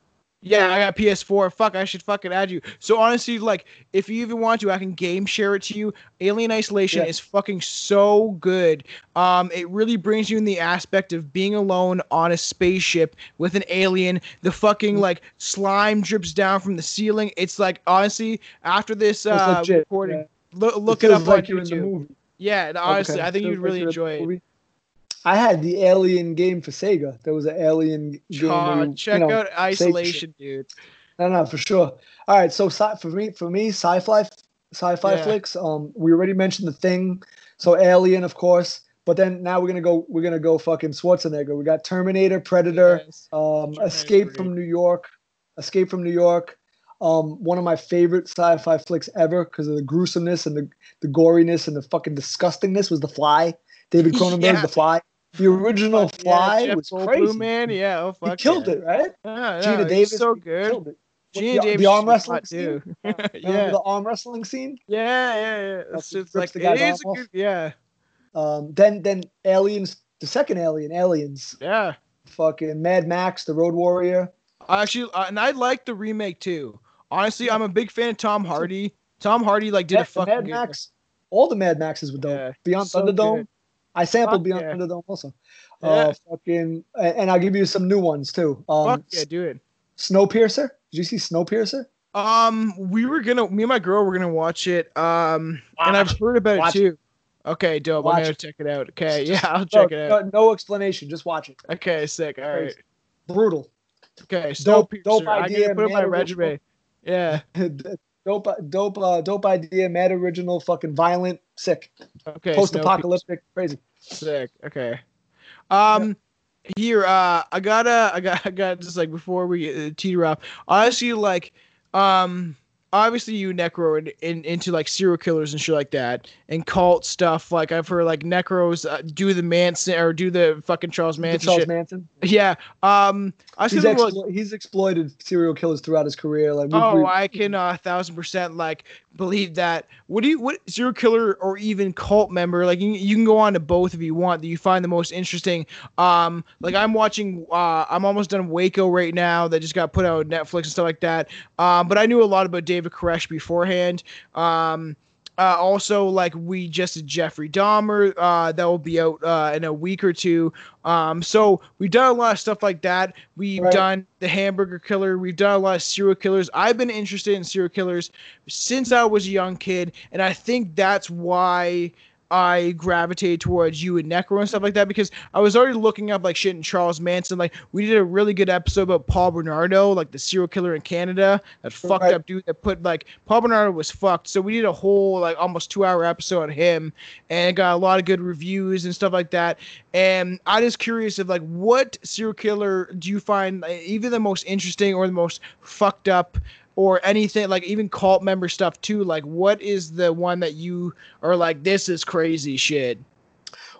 Yeah, I got PS4. Fuck, I should fucking add you. So honestly, like, if you even want to, I can game share it to you. Alien Isolation Yeah. is fucking so good. Um, it really brings you in the aspect of being alone on a spaceship with an alien. The fucking Mm-hmm. like slime drips down from the ceiling. It's like honestly, after this uh, recording. yeah. Look, look it, feels up like on you're in the YouTube. movie. Yeah, honestly, Okay, I think you'd really you're in the enjoy it. I had the Alien game for Sega. There was an Alien game. you, check you know, out Isolation, dude. No, no, for sure. All right, so sci- for me, for me, sci-fi, sci-fi Yeah. flicks. Um, we already mentioned the thing. So Alien, of course. But then now we're gonna go. We're gonna go fucking Schwarzenegger. We got Terminator, Predator, Yes. um, Escape from New York, Escape from New York. Um, one of my favorite sci-fi flicks ever because of the gruesomeness and the, the goriness and the fucking disgustingness was The Fly. David Cronenberg, Yeah. The Fly. The original Fuck Fly yeah, was crazy. man. Yeah, oh fuck, he killed yeah. it, right? Yeah, Geena no, Davis, so good. killed it. Geena the, Davis the arm wrestling scene. Remember yeah, the arm wrestling scene? yeah, yeah, yeah. That's It's just like the it guy's a arm good. Yeah, Um, then then Aliens, the second Alien, Aliens, yeah. fucking Mad Max, the Road Warrior. I actually, uh, and I like the remake too. Honestly, I'm a big fan of Tom Hardy. Tom Hardy like did a Mad, fucking Mad Max, all the Mad Maxes were dope. Yeah, Beyond so Thunderdome, good. I sampled Fuck Beyond yeah. Thunderdome also. Yeah. Uh, fucking, and, and I'll give you some new ones too. Um, Fuck yeah, do it. Snowpiercer. Did you see Snowpiercer? Um, we were gonna, me and my girl were gonna watch it. Um, and I've heard about Watch it too. Okay, dope. I'm gonna it. check it out. Okay, yeah, I'll No, check it out. no, no explanation. Just watch it. Okay, sick. All right. Brutal. Okay, Dope- Snowpiercer. dope I idea, gotta put it on my man, resume. Yeah. dope, dope, uh, dope idea. Mad original. Fucking violent. Sick. Okay. Post-apocalyptic. Crazy. Sick. Okay. Um, here, uh, I gotta, I got, I got just like before we uh, teeter off. Honestly, like, um, obviously you necro in, in, into like serial killers and shit like that and cult stuff. Like I've heard like necros uh, do the Manson or do the fucking Charles Manson Charles shit. Manson. Yeah. Um, I He's, explo- he's exploited serial killers throughout his career. Like, Oh, I can a thousand percent like believe that. What do you what serial killer or even cult member like you, you can go on to both if you want that you find the most interesting. Um, like I'm watching. Uh, I'm almost done Waco right now that just got put out on Netflix and stuff like that. Um, but I knew a lot about David Koresh beforehand. Um. Uh, also, like we just did Jeffrey Dahmer, uh, that will be out uh, in a week or two. Um, so we've done a lot of stuff like that. We've Right. done the Hamburger Killer. We've done a lot of serial killers. I've been interested in serial killers since I was a young kid, and I think that's why I gravitated towards you and Necro and stuff like that because I was already looking up like shit in Charles Manson. Like we did a really good episode about Paul Bernardo, like the serial killer in Canada, that fucked up dude that put like Paul Bernardo was fucked. So we did a whole like almost two hour episode on him, and it got a lot of good reviews and stuff like that. And I just curious of like what serial killer do you find like, either the most interesting or the most fucked up or anything like even cult member stuff too like what is the one that you are like this is crazy shit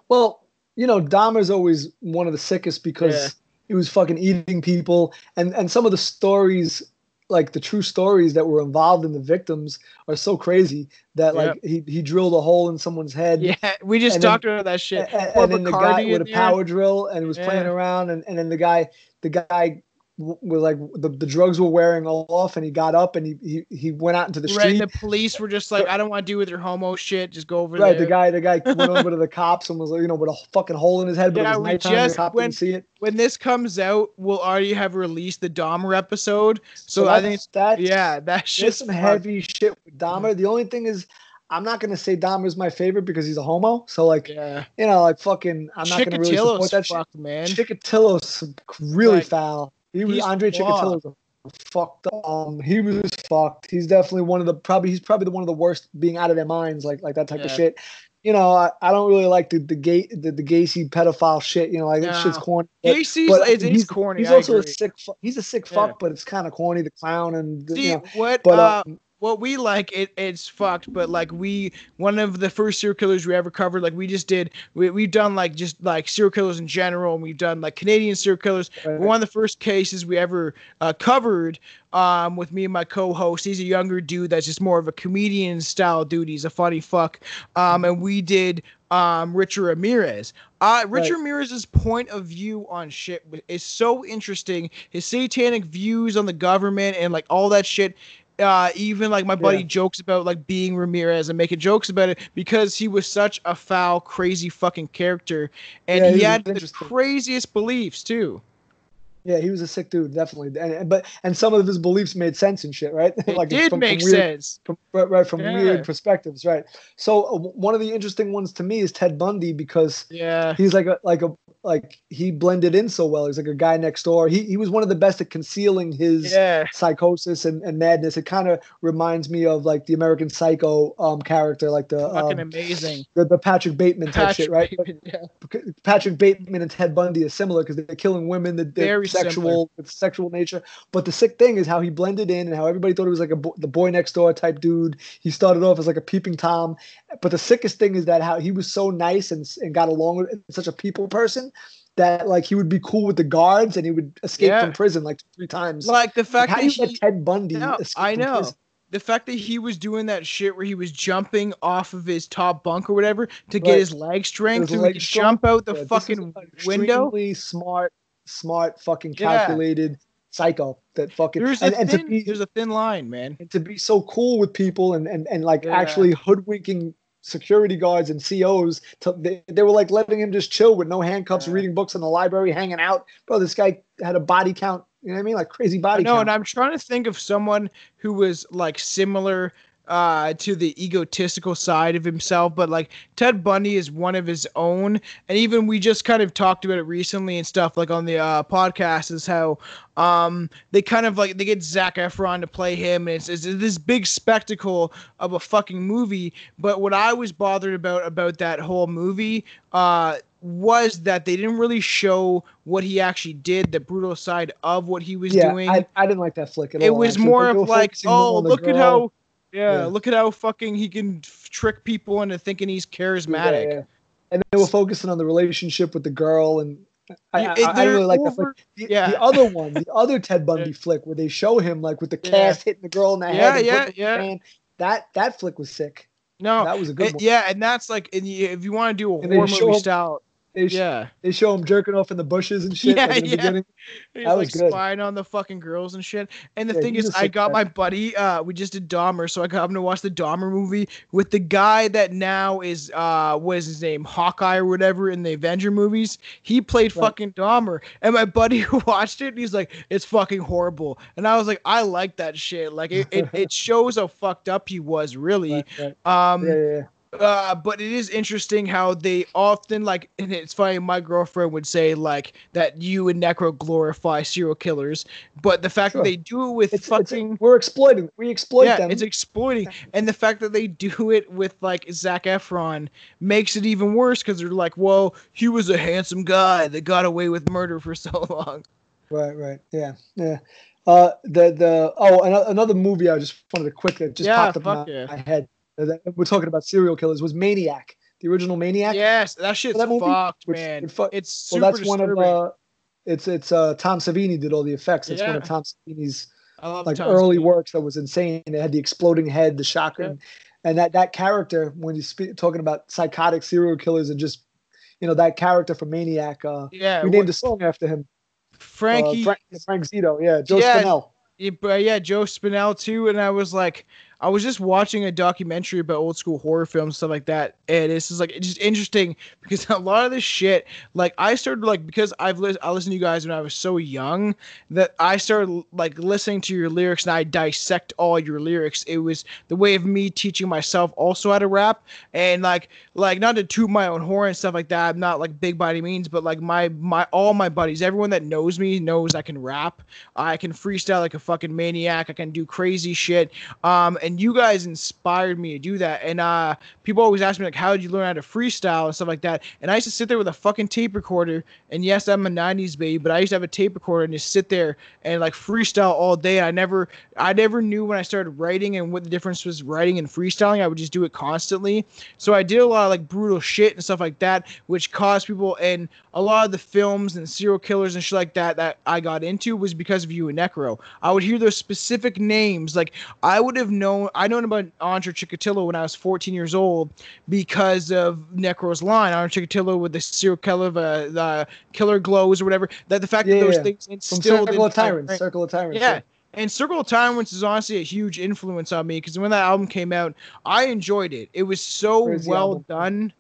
well, you know, Dahmer's always one of the sickest because Yeah. he was fucking eating people, and and some of the stories, like the true stories that were involved in the victims, are so crazy that like he he drilled a hole in someone's head. yeah we just And then- talked about that shit And, and then the guy with a power drill and was Yeah. playing around, and, and then the guy, the guy w- was like the, the drugs were wearing off, and he got up and he he, he went out into the right street. the police were just like i don't want to do with your homo shit just go over Right, there the guy, the guy went over to the cops and was like, you know, with a fucking hole in his head, but Yeah, it was nighttime. The just cop went- didn't see it. when this comes out we'll already have released the dahmer episode so, So i think it's, that's yeah that there's shit's some heavy shit with Dahmer. The only thing is, I'm not gonna say Dahmer's my favorite because he's a homo. So like, yeah you know, like fucking, I'm not gonna really support that shit. fucked man Chikatilo's really Like, foul. He was he's Andre flawed. Chikatilo's fucked. Um, he was fucked. He's definitely one of the probably he's probably the one of the worst being out of their minds, like like that type of shit. You know, I, I don't really like the the gay the, the Gacy pedophile shit. You know, like that shit's corny. But- Gacy's but it's, he's- corny He's I also a sick. He's a sick Yeah. fuck, but it's kind of corny. The clown and the, See you know, what but uh, um, what we like it it's fucked but like we one of the first serial killers we ever covered like we just did we, we've done like just like serial killers in general and we've done like canadian serial killers Right. one of the first cases we ever uh, covered um, with me and my co-host he's a younger dude that's just more of a comedian style dude he's a funny fuck um, and we did um, richard ramirez uh, richard Right. ramirez's point of view on shit is so interesting his satanic views on the government and like all that shit uh, even like my buddy Yeah. jokes about like being Ramirez and making jokes about it because he was such a foul, crazy fucking character, and Yeah, he he had the craziest beliefs too. Yeah, he was a sick dude, definitely. And, but and some of his beliefs made sense and shit, right? It did from- make from weird, sense. from right, right from Yeah. weird perspectives, right? So uh, one of the interesting ones to me is Ted Bundy because Yeah. he's like a like a like he blended in so well. He's like a guy next door. He he was one of the best at concealing his Yeah. psychosis and, and madness. It kind of reminds me of like the American Psycho um character, like the Fucking um, amazing. the, the Patrick Bateman type Patrick shit, right? Bateman, yeah. Patrick Bateman and Ted Bundy is similar because they're killing women, they're, they're Very sexual, with sexual nature. But the sick thing is how he blended in and how everybody thought he was like a bo- the boy next door type dude. He started off as like a peeping tom, but the sickest thing is that how he was so nice and and got along with such a people person that like he would be cool with the guards and he would escape Yeah. from prison like three times. Like the fact how that he, Ted Bundy No, I know. the fact that he was doing that shit where he was jumping off of his top bunk or whatever to get his leg strength His so leg could jump out the Yeah, fucking window. smart, smart, fucking Yeah. calculated psycho that fucking There's and, a and to thin, be there's a thin line, man. and to be so cool with people and and, and like Yeah. actually hoodwinking security guards and COs to, they, they were like letting him just chill with no handcuffs Yeah. reading books in the library hanging out. Bro this guy had a body count you know what I mean? Like crazy body count. and I'm trying to think of someone who was like similar uh to the egotistical side of himself but like ted bundy is one of his own. And even we just kind of talked about it recently and stuff like on the uh podcast is how um they kind of like they get zac efron to play him and it's, it's this big spectacle of a fucking movie. But what i was bothered about about that whole movie uh was that they didn't really show what he actually did, the brutal side of what he was yeah doing. I, I didn't like that flick at it all was actually. more of like, oh, look at how, yeah, Yeah. look at how fucking he can f- trick people into thinking he's charismatic. Yeah, yeah. and they were focusing on the relationship with the girl and I, I, I really like that flick. The, yeah. the other one, the other Ted Bundy Yeah. flick, where they show him like with the Yeah. cast hitting the girl in the Yeah, head. and yeah, putting yeah. That that flick was sick. No, that was a good it- one. yeah, and that's like, and you- if you want to do a And horror movie style, They, sh- yeah, they show him jerking off in the bushes and shit Yeah, like in the yeah. beginning. he's That like was good. spying on the fucking girls and shit. And the Yeah, thing is, I got my buddy. Uh, we just did Dahmer, so I got him to watch the Dahmer movie with the guy that now is uh, what is his name, Hawkeye or whatever in the Avenger movies. He played Right. fucking Dahmer, and my buddy watched it, and he's like, "It's fucking horrible," and I was like, "I like that shit. Like, it, it, it shows how fucked up he was, really." Right, right. Um, yeah, yeah. Uh, but it is interesting how they often like, and it's funny. My girlfriend would say like that you and Necro glorify serial killers, but the fact Sure. that they do it with It's, it's fucking we're exploiting. We exploit yeah, them. it's exploiting, and the fact that they do it with like Zac Efron makes it even worse because they're like, well, he was a handsome guy that got away with murder for so long. Right, right. Yeah, yeah. Uh, the the oh, ano- another movie I just wanted to quick that just Yeah, popped up in my, yeah. my head. That- We're talking about serial killers. Was Maniac the original Maniac? Yes, that shit's that movie? fucked, Which- man. it fu- it's Well, super that's one of disturbing. uh, it's it's uh Tom Savini did all the effects. It's one of Tom Savini's like Tom early Savini. works that was insane. It had the exploding head, the shotgun, and that that character when you speak talking about psychotic serial killers and just you know that character from Maniac. Uh, Yeah, we named a song after him. Frankie. uh, Frank, Frank Zito. Yeah, Joe Yeah, Spinell. Yeah, but yeah, Joe Spinell too, and I was like, I was just watching a documentary about old school horror films, stuff like that, and this is like it's just interesting because a lot of this shit, like I started like because I've lis- I listened to you guys when I was so young that I started like listening to your lyrics and I dissect all your lyrics. It was the way of me teaching myself also how to rap and like like not to toot my own horn and stuff like that. I'm not like big by any means, but like my my all my buddies, everyone that knows me knows I can rap. I can freestyle like a fucking maniac. I can do crazy shit. Um, and you guys inspired me to do that. And uh, people always ask me like, how did you learn how to freestyle and stuff like that? And I used to sit there with a fucking tape recorder. And yes, I'm a '90s baby, but I used to have a tape recorder and just sit there and like freestyle all day. I never, I never knew when I started writing and what the difference was writing and freestyling. I would just do it constantly. So I did a lot of like brutal shit and stuff like that, which caused people and a lot of the films and serial killers and shit like that that I got into was because of you and Necro. I would hear those specific names. Like I would have known I known about Andre Chikatilo when I was 14 years old because of Necro's line. Andre Chikatilo with the serial killer, uh, the killer glows or whatever. That the fact Yeah, that those yeah. things From instilled Circle of Tyrants. Circle of Tyrants. yeah. And Circle of Tyrants is honestly a huge influence on me because when that album came out, I enjoyed it. It was so Crazy well album. done.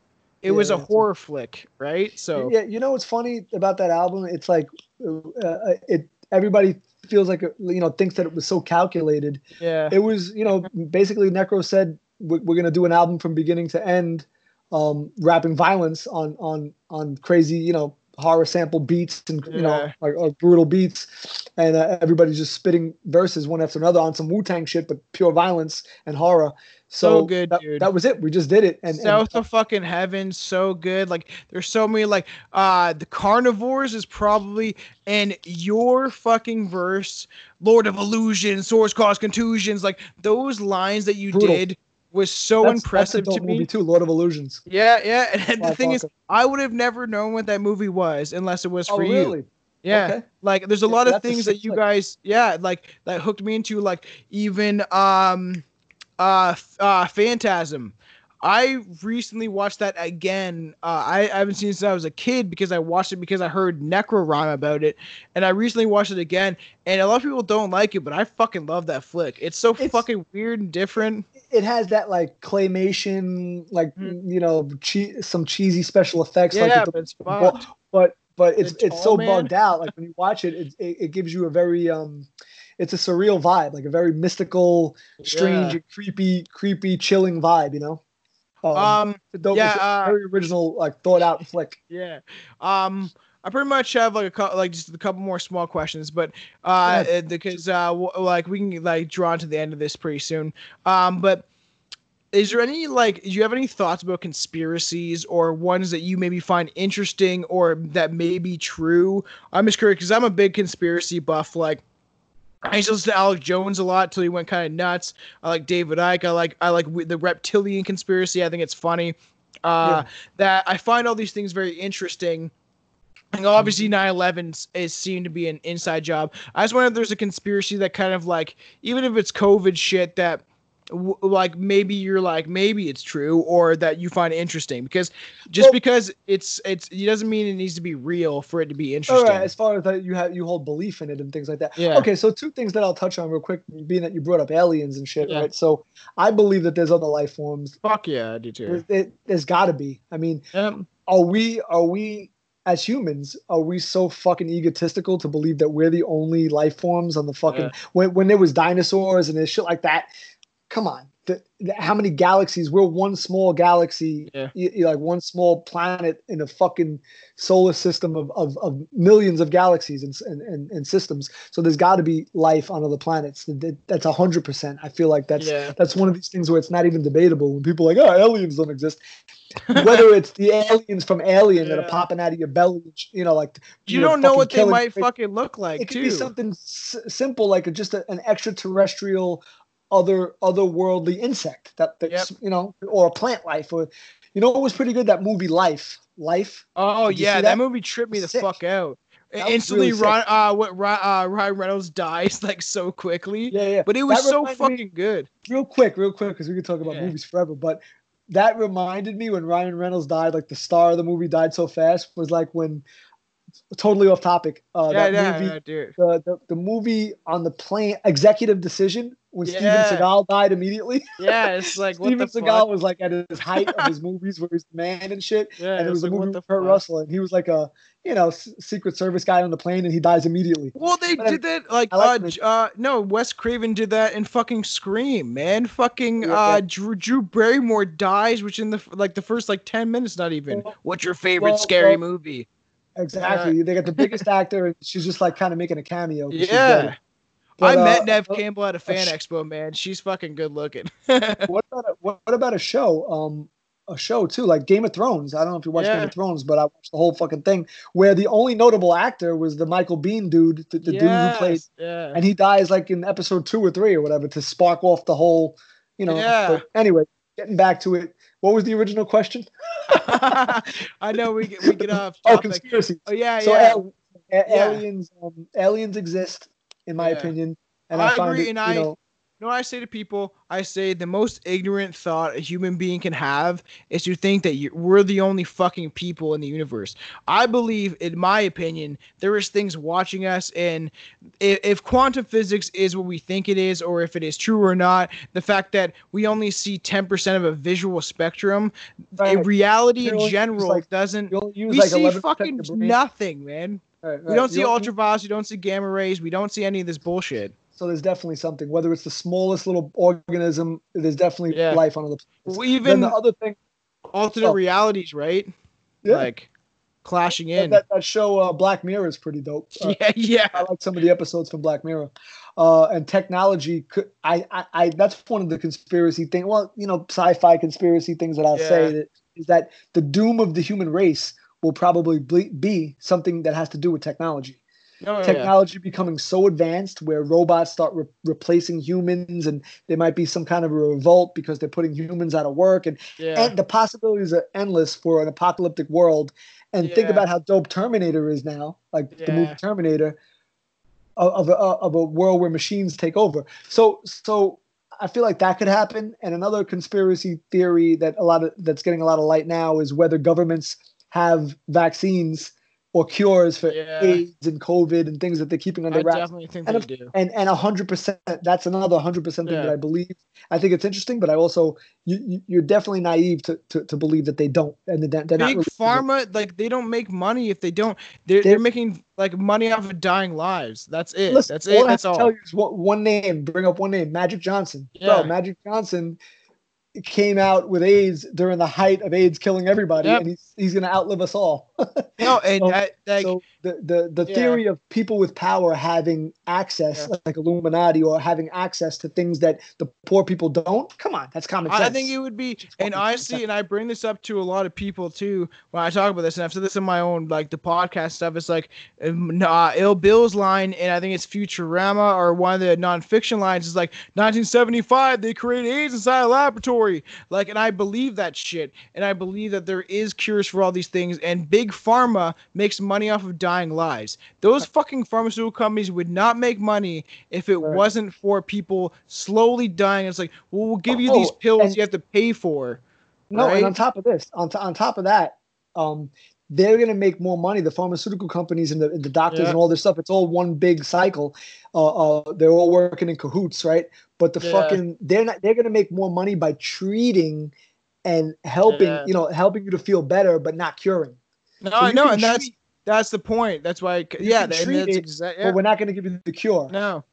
it was a Yeah. horror flick, right? So yeah, you know what's funny about that album? It's like uh, it. Everybody feels like it, you know thinks that it was so calculated. yeah, It was you know basically Necro said we're, we're gonna do an album from beginning to end, um, rapping violence on on on crazy you know horror sample beats and you know like, like brutal beats, and uh, everybody's just spitting verses one after another on some Wu Tang shit, but pure violence and horror. So, So good, that, dude. that was it. We just did it, and, and South of fucking heaven, so good. Like there's so many like uh the carnivores is probably and your fucking verse, Lord of Illusion, Source Cause Contusions, like those lines that you Brutal. did was so that's, impressive that's to me. movie too, Lord of Illusions. Yeah, yeah. And the Wow, thing is. I would have never known what that movie was unless it was Oh for you. really? Yeah. Okay. Like there's a Yeah, lot of things that you guys yeah, like that hooked me into like even um uh uh Phantasm. I recently watched that again. Uh, I, I haven't seen it since I was a kid because I watched it because I heard Necro rhyme about it, and I recently watched it again. And a lot of people don't like it, but I fucking love that flick. It's so It's- fucking weird and different. it has that like claymation, like Mhm. you know, che- some cheesy special effects. Yeah, like but it's ball- but but it's The it's so man. bugged out. Like when you watch it, it, it, it gives you a very um, it's a surreal vibe, like a very mystical, strange, Yeah. creepy, creepy, chilling vibe. You know. Um, Um, dope, yeah, a uh, very original, like thought out flick. Yeah. Um I pretty much have like a couple, like just a couple more small questions, but uh, Yeah. because uh, w- like we can like draw to the end of this pretty soon. Um, but is there any like do you have any thoughts about conspiracies or ones that you maybe find interesting or that may be true? I'm just curious because I'm a big conspiracy buff. Like I used to listen to Alex Jones a lot till he went kind of nuts. I like David Icke. I like I like the reptilian conspiracy. I think it's funny. Uh, That I find all these things very interesting. And obviously, 9/11 is seen to be an inside job. I just wonder if there's a conspiracy that kind of like, even if it's COVID shit, that w- like maybe you're like maybe it's true or that you find interesting because just Well- because it's it's it doesn't mean it needs to be real for it to be interesting. right, as far as that you have you hold belief in it and things like that. Yeah. Okay, so two things that I'll touch on real quick, being that you brought up aliens and shit, Yeah. right? So I believe that there's other life forms. Fuck yeah, I do too. There's, there, there's got to be. I mean, Um, are we are we as humans are we so fucking egotistical to believe that we're the only life forms on the fucking Yeah. when when there was dinosaurs and there's shit like that? Come on. The, the- how many galaxies? We're one small galaxy, Yeah. y- y- like one small planet in a fucking solar system of, of, of millions of galaxies and, and, and, and systems. So there's got to be life on other planets. That's a hundred percent. I feel like that's Yeah. that's one of these things where it's not even debatable. When people are like, oh, aliens don't exist. Whether it's the aliens from Alien that are popping out of your belly, you know, like you know, don't know what they might fucking look like it could too. be something s- simple like a, just a, an extraterrestrial other otherworldly insect that that's you know or a plant life or you know what was pretty good that movie life life Oh Did yeah, that? that? movie tripped me the Sick. fuck out. Instantly, really. Ron, uh, what uh, Ryan Reynolds dies like so quickly, yeah yeah but it was That so reminded me- fucking good. real quick real quick because we could talk about Yeah. movies forever but that reminded me when Ryan Reynolds died like the star of the movie died so fast was like when totally off topic uh yeah, that yeah, movie the, the, the movie on the plane executive decision when Yeah. Steven Seagal died immediately Yeah, it's like what Steven Seagal fuck? was like at his height of his movies where he's the man and shit. Yeah, and it was a like, what movie with Kurt fuck? Russell, and he was like a you know s- Secret Service guy on the plane, and he dies immediately. Well, they But I- did that like like uh, uh no, Wes Craven did that in fucking Scream, man. Fucking Yeah, uh. Drew, Drew Barrymore dies which in the like the first like 10 minutes not even. Well- What's your favorite well, scary well, movie? Exactly. They got the biggest actor, and she's just like kind of making a cameo. Yeah. dead. I But, met uh, Neve uh, Campbell at a fan sh- expo, man. She's fucking good looking. What about a, what, what about a show? Um, a show too, like Game of Thrones. I don't know if you watch Game of Thrones, but I watched the whole fucking thing where the only notable actor was the Michael Bean dude, the, the dude who played yeah. and he dies like in episode two or three or whatever to spark off the whole, you know. Yeah. But anyway, getting back to it, what was the original question? I know we get we get off Oh, conspiracy. Oh yeah, So yeah. al- a- Yeah. aliens, um, aliens exist, in my Yeah. opinion, and I, I find agree, it, and you I- know, know what I say to people? I say the most ignorant thought a human being can have is to think that you, we're the only fucking people in the universe. I believe, in my opinion, there is things watching us, and if, if quantum physics is what we think it is, or if it is true or not, the fact that we only see ten percent of a visual spectrum, Right. in reality You in general like- doesn't. You only use We like see fucking of your brain. nothing, man. Right, We don't see ultraviolet. We don't see gamma rays. We don't see any of this bullshit. So there's definitely something. Whether it's the smallest little organism, there's definitely Yeah. life on other planets. Well, even the other thing, alternate Oh. realities, right? yeah, Like clashing in. that, that show uh, Black Mirror is pretty dope. Uh, yeah, yeah. I like some of the episodes from Black Mirror. Uh, and technology could I, I I that's one of the conspiracy thing. Well, you know, sci-fi conspiracy things that I'll Yeah. say that is that the doom of the human race will probably be something that has to do with technology. Oh, yeah. Technology becoming so advanced where robots start re- replacing humans, and there might be some kind of a revolt because they're putting humans out of work, and yeah. and the possibilities are endless for an apocalyptic world. And think about how dope Terminator is now, like the movie Terminator, of of a, of a world where machines take over. So so I feel like that could happen. And another conspiracy theory that a lot of that's getting a lot of light now is whether governments have vaccines or cures for Yeah. AIDS and COVID and things that they're keeping under wraps. I definitely think and they do. and and a hundred percent that's another hundred percent thing that I believe. I think it's interesting, but I also you, you you're definitely naive to, to, to believe that they don't and they're, they're not Big really- pharma, like they don't make money if they don't. They're, they're, They're- making like money off of dying lives. That's it. Listen, That's all it. I That's to tell you is one, one name. Bring up one name, Magic Johnson. Yeah. Bro, Magic Johnson came out with AIDS during the height of AIDS killing everybody, Yep. and he's he's gonna outlive us all. No, and So- I, like so the the, the Yeah. theory of people with power having access, Yeah. like Illuminati, or having access to things that the poor people don't. Come on, that's common sense. I think it would be, and honestly, sense. and I bring this up to a lot of people too when I talk about this, and I've said this in my own like the podcast stuff. It's like uh, Ill Bill's line, and I think it's Futurama or one of the Non Phixion lines is like 1975 they created AIDS inside a laboratory, like, and I believe that shit, and I believe that there is cures for all these things, and big pharma makes money off of dying lives. Those fucking pharmaceutical companies would not make money if it Right. wasn't for people slowly dying. It's like, well, we'll give you these Oh, pills and- you have to pay for. No, right? and on top of this, on, to, on top of that, um, they're going to make more money. The pharmaceutical companies and the, the doctors Yeah. and all this stuff, it's all one big cycle. Uh, uh, they're all working in cahoots, right? But the Yeah. fucking they're not they're going to make more money by treating and helping, Yeah. you know, helping you to feel better, but not curing. No, So I know, and that's treat- that's the point. That's why, You yeah, treat that's it, exactly. But we're not going to give you the cure. No,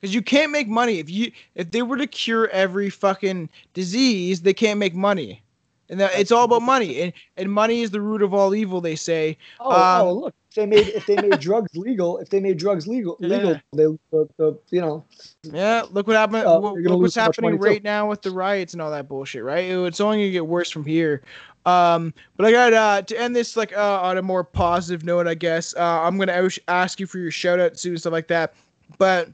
because you can't make money if you if they were to cure every fucking disease, they can't make money, and that, it's all about money, and and money is the root of all evil. They say. Oh, oh, Um, look! If they made if they made drugs legal, if they made drugs legal, legal, Yeah. they the, the you know Yeah, look what happened. Uh, look look what's happening money, too. right now with the riots and all that bullshit. Right, It- it's only gonna get worse from here. Um, but I got uh, to end this like uh, on a more positive note. I guess uh, I'm gonna ask- ask you for your shout out soon and stuff like that. But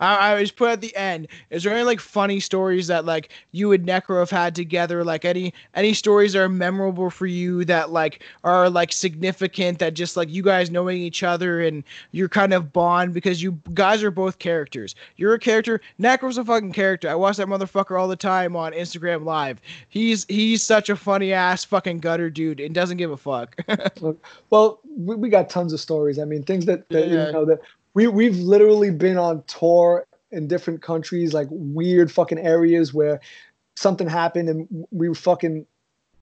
I, I just put at the end. Is there any like funny stories that like you and Necro have had together? Like any any stories that are memorable for you that like are like significant that just like you guys knowing each other and your kind of bond because you guys are both characters. You're a character. Necro's a fucking character. I watch that motherfucker all the time on Instagram Live. He's he's such a funny ass fucking gutter dude and doesn't give a fuck. Well, we, we got tons of stories. I mean, things that, that Yeah. you know that we we've literally been on tour in different countries, like weird fucking areas where something happened and we were fucking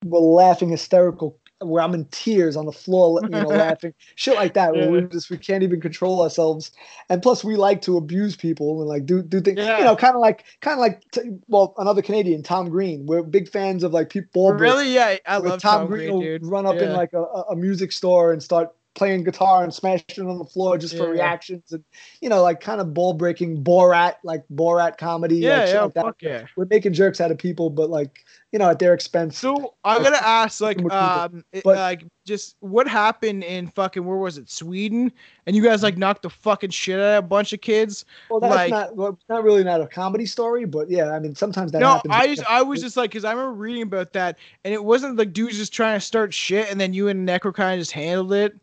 were laughing hysterical. Where I'm in tears on the floor, you know, laughing, shit like that. Where we just we can't even control ourselves, and plus we like to abuse people and like do do things, Yeah. you know, kind of like kind of like t- well another Canadian, Tom Green. We're big fans of like people. really? Yeah, I love Tom, Tom Green Green, run up in like a- a music store and start playing guitar and smashing on the floor just for Yeah. reactions and you know like kind of ball breaking Borat like Borat comedy. yeah, like, yeah, like that. fuck yeah. We're making jerks out of people, but like you know at their expense. So I'm gonna ask, like, um, it- But- like, just what happened in fucking where was it, Sweden? And you guys like knocked the fucking shit out of a bunch of kids. well, that's like- not well, it's not really not a comedy story, but yeah, I mean sometimes that no, happens. I just, I was just like, cause I remember reading about that, and it wasn't like dudes just trying to start shit, and then you and Necro kind of just handled it.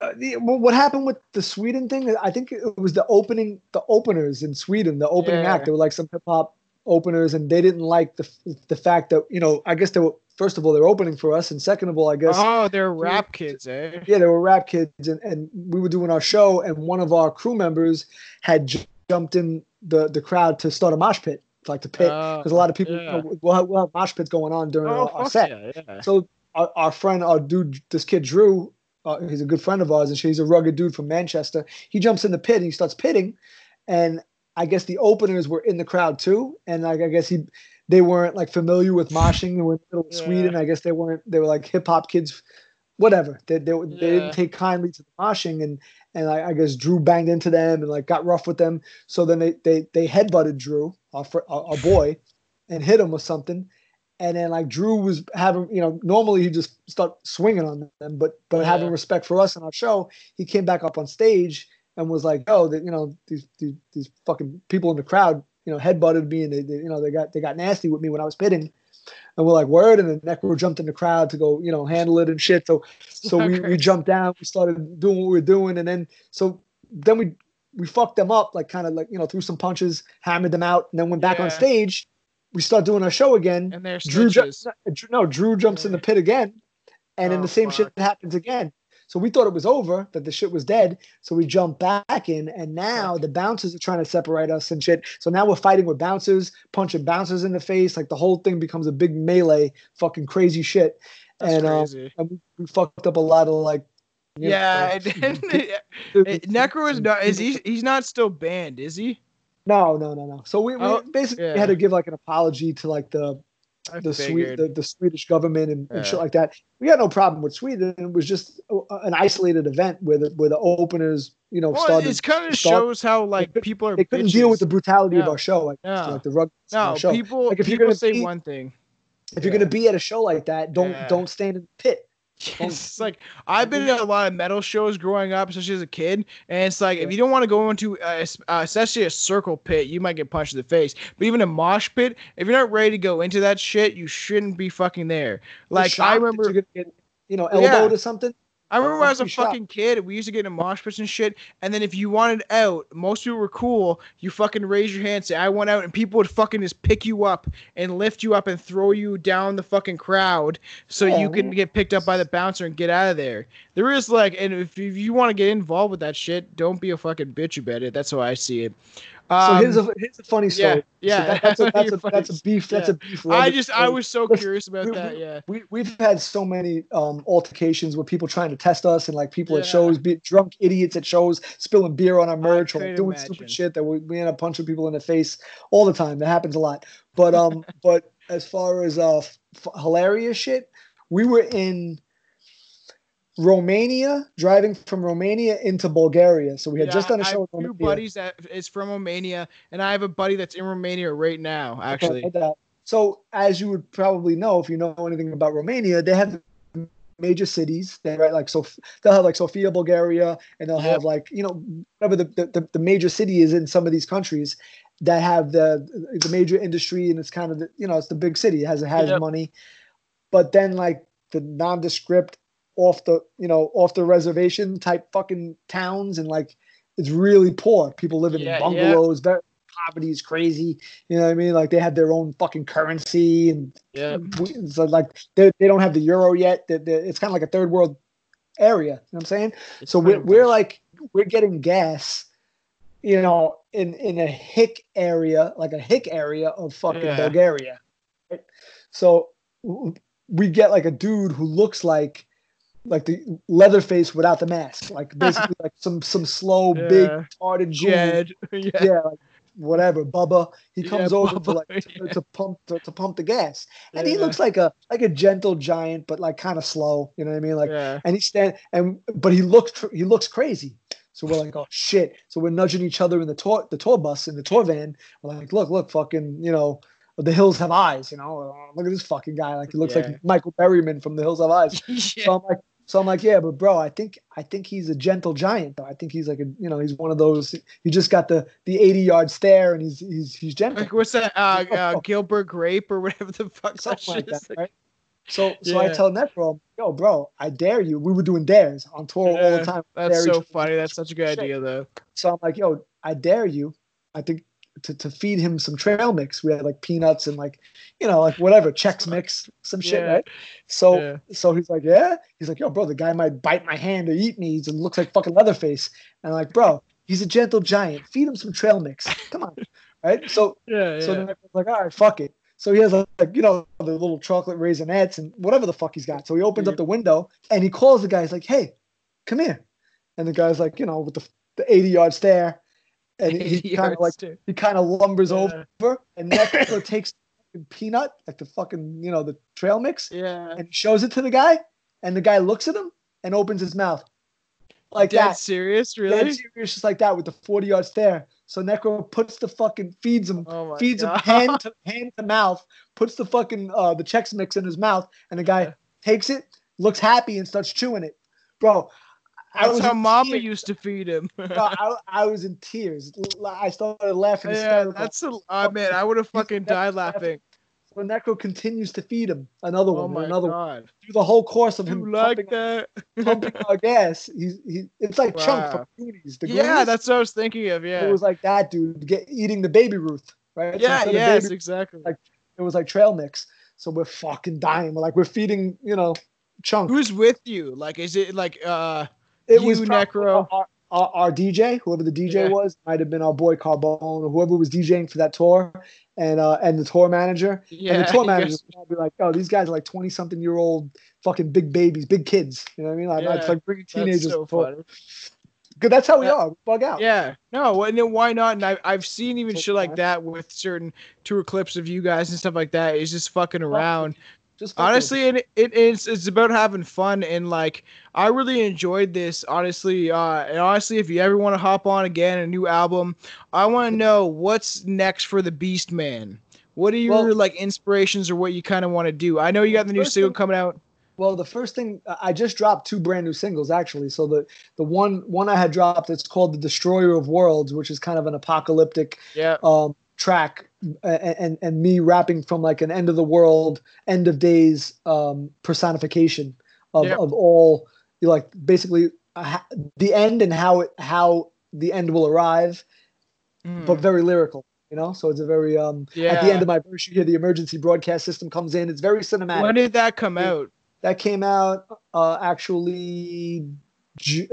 Uh, the, what happened with the Sweden thing? I think it was the opening, the openers in Sweden, the opening Yeah. act. There were like some hip hop openers, and they didn't like the the fact that you know. I guess they were first of all they're opening for us, and second of all, I guess Oh, they're rap kids, eh? yeah, they were rap kids, and, and we were doing our show, and one of our crew members had j- jumped in the the crowd to start a mosh pit, like the pit, Oh, because a lot of people yeah. you know, we'll, have, we'll have mosh pits going on during Oh, our, our set. yeah, yeah. So our, our friend, our dude, this kid Drew, uh, he's a good friend of ours, and he's a rugged dude from Manchester. He jumps in the pit and he starts pitting, and I guess the openers were in the crowd too, and like I guess he, they weren't like familiar with moshing. They were in the middle of Yeah. Sweden. I guess they weren't. They were like hip hop kids, whatever. They they, were- they didn't take kindly to the moshing, and and I, I guess Drew banged into them and like got rough with them. So then they they they headbutted Drew, our fr- our, our boy, and hit him with something. And then like Drew was having, you know, normally he just start swinging on them, but but having respect for us and our show, he came back up on stage and was like, "Oh, that you know these, these these fucking people in the crowd, you know, headbutted me and they, they you know they got they got nasty with me when I was pitting." And we're like, "Word!" And then Necro jumped in the crowd to go, you know, handle it and shit. So so we, we jumped down, we started doing what we were doing, and then so then we we fucked them up, like kind of like you know threw some punches, hammered them out, and then went back on stage. We start doing our show again. And they're Drew, ju- no, Drew jumps in the pit again, and then Oh, the same fuck. shit happens again. So we thought it was over, that the shit was dead. So we jump back in, and now the bouncers are trying to separate us and shit. So now we're fighting with bouncers, punching bouncers in the face. Like the whole thing becomes a big melee, fucking crazy shit. That's and, uh, and we, we fucked up a lot of like. yeah, know, Necro is not. Is he? He's not still banned, is he? No, no, no, no. So we, we Oh, basically yeah. had to give like an apology to like the I the the, the Swedish government and, and shit like that. We had no problem with Sweden. It was just a, an isolated event where the where the openers, you know, well, started. it kind of start- shows how like people are. they couldn't deal with the brutality of our show, like, Yeah. like the rug. No, show. people. Like, if you're gonna say be- one thing. If you're gonna be at a show like that, don't Yeah. don't stand in the pit. It's like I've been in a lot of metal shows growing up, especially as a kid, and it's like if you don't want to go into es- uh, especially a circle pit, you might get punched in the face. But even a mosh pit, if you're not ready to go into that shit, you shouldn't be fucking there. Like I remember, you're gonna get, you know, Yeah. elbowed or something. I remember when I was a fucking kid, we used to get in mosh pits and shit. And then if you wanted out, most people were cool. You fucking raise your hand, say I want out, and people would fucking just pick you up and lift you up and throw you down the fucking crowd so Yeah, you oh. can get picked up by the bouncer and get out of there. There is like, and if, if you want to get involved with that shit, don't be a fucking bitch about it. That's how I see it. So Um, here's a here's a funny story. yeah, So that- that's, a, that's, a, that's a beef. That's Yeah. a beef. I just I was so curious about we- that. Yeah. we we've had so many um, altercations with people trying to test us and like people at shows, be drunk idiots at shows, spilling beer on our merch or doing imagine. stupid shit that we, we end up punching people in the face all the time. That happens a lot. But um, but as far as uh, f- hilarious shit, we were in Romania, driving from Romania into Bulgaria. So we had Yeah, just done a show have in two Romania. buddies that is from Romania, and I have a buddy that's in Romania right now. Actually, that. So, as you would probably know, if you know anything about Romania, they have major cities. They right like so they'll have like Sofia, Bulgaria, and they'll Yep. have like you know whatever the, the the major city is in some of these countries that have the the major industry, and it's kind of the, you know it's the big city. It has it has Yep. money, but then like the nondescript off the you know off the reservation type fucking towns and like it's really poor. People living Yeah, in bungalows. Very, poverty is crazy. You know what I mean? Like they have their own fucking currency and yeah, so like they, they don't have the euro yet. They- they- it's kind of like a third world area. You know what I'm saying? It's So we're, we're like we're getting gas, you know, in in a hick area, like a hick area of fucking Yeah. Bulgaria. Right? So we get like a dude who looks like like the Leatherface without the mask, like basically like some some slow big Yeah. retarded goon. Jed. yeah. Yeah, like whatever, Bubba. He Yeah, comes over to like to, yeah. to pump to, to pump the gas, and he looks like a like a gentle giant, but like kind of slow. You know what I mean? Like, yeah. and he stand and but he looks he looks crazy. So we're like, oh shit! So we're nudging each other in the tour the tour bus in the tour van. We're like, look, look, fucking, you know, the hills have eyes. You know, look at this fucking guy. Like he looks Yeah. like Michael Berryman from the Hills Have Eyes. yeah. So I'm like, so I'm like, yeah, but bro, I think I think he's a gentle giant though. I think he's like a you know he's one of those. He just got the the 80 yard stare and he's he's he's gentle. Like what's that? Uh, uh, Gilbert Grape or whatever the fuck Something like shit that, right? So so I tell Necro, yo, bro, I dare you. We were doing dares on tour all the time. That's so funny. That's such a good Shit. idea, though. So I'm like, yo, I dare you. I think to, to feed him some trail mix. We had like peanuts and like, you know, like whatever, Chex mix, some shit, Yeah. right? So Yeah. so he's like, yeah. He's like, yo, bro, the guy might bite my hand or eat me. He looks like fucking Leatherface. And I'm like, bro, he's a gentle giant. Feed him some trail mix. Come on, right? So Yeah, so then I was like, all right, fuck it. So he has like, you know the little chocolate raisinets and whatever the fuck he's got. So he opens up the window and he calls the guy. He's like, hey, come here. And the guy's like, you know, with the, the 80 yard stare. And he, kind of like Yards, he kind of lumbers Yeah. over and Necro takes peanut, like the fucking, you know, the trail mix, Yeah. and shows it to the guy. And the guy looks at him and opens his mouth. Like Dead that. serious, Dead really? serious, just like that with the 40 yard stare. So Necro puts the fucking feeds him Oh feeds God. him hand to hand to mouth, puts the fucking uh the Chex mix in his mouth, and the guy Yeah. takes it, looks happy, and starts chewing it. Bro, I That's was how Mama tears. used to feed him. I, I was in tears. I started laughing. yeah, that's a. Oh man, I would have fucking died laughing. So Necro continues to feed him another Oh one, my another one. Through the whole course of him like pumping, that? pumping our gas. He's he. It's like Chunk from Goonies. The yeah, Goonies, that's what I was thinking of. Yeah, It was like that dude get eating the baby Ruth, right? Yeah, of yes, Baby exactly. like- it was like trail mix. So we're fucking dying. We're like we're feeding, you know, Chunk. Who's with you? Like, is it like uh? It You, was Necro. Our, our, our DJ, whoever the DJ Yeah. was, might have been our boy Carbone or whoever was DJing for that tour, and uh, and the tour manager. Yeah, and the tour manager would probably be like, "Oh, these guys are like twenty something year old fucking big babies, big kids." You know what I mean? Like, Yeah, it's like bringing That's teenagers. so to tour. Good. That's how we are. We bug out. Yeah, no, and then why not? And I, I've seen even shit like that with certain tour clips of you guys and stuff like that. It's just fucking around. Just honestly and it, it, it's it's about having fun and like i really enjoyed this honestly uh and honestly if you ever want to hop on again a new album i want to know what's next for the beast man. What are your Well- like inspirations or what you kind of want to do? I know you got the new single thing- coming out. Well, the first thing I just dropped two brand new singles actually. So the the one one I had dropped it's called "The Destroyer of Worlds," which is kind of an apocalyptic yeah. um, track, and, and and me rapping from like an end of the world, end of days um, personification of Yeah. of all you like basically uh, the end and how it how the end will arrive, but Mm, very lyrical. You know, so it's a very um. yeah At the end of my verse, you hear the emergency broadcast system comes in. It's very cinematic. when did that come out That came out uh, actually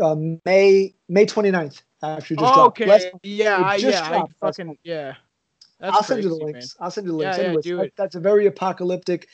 uh, May May 29th. Actually, just oh, dropped. okay Last- yeah I, yeah I fucking yeah That's I'll send you the crazy, man. links. I'll send you the links. Yeah, yeah, Anyways, do that- that's a very apocalyptic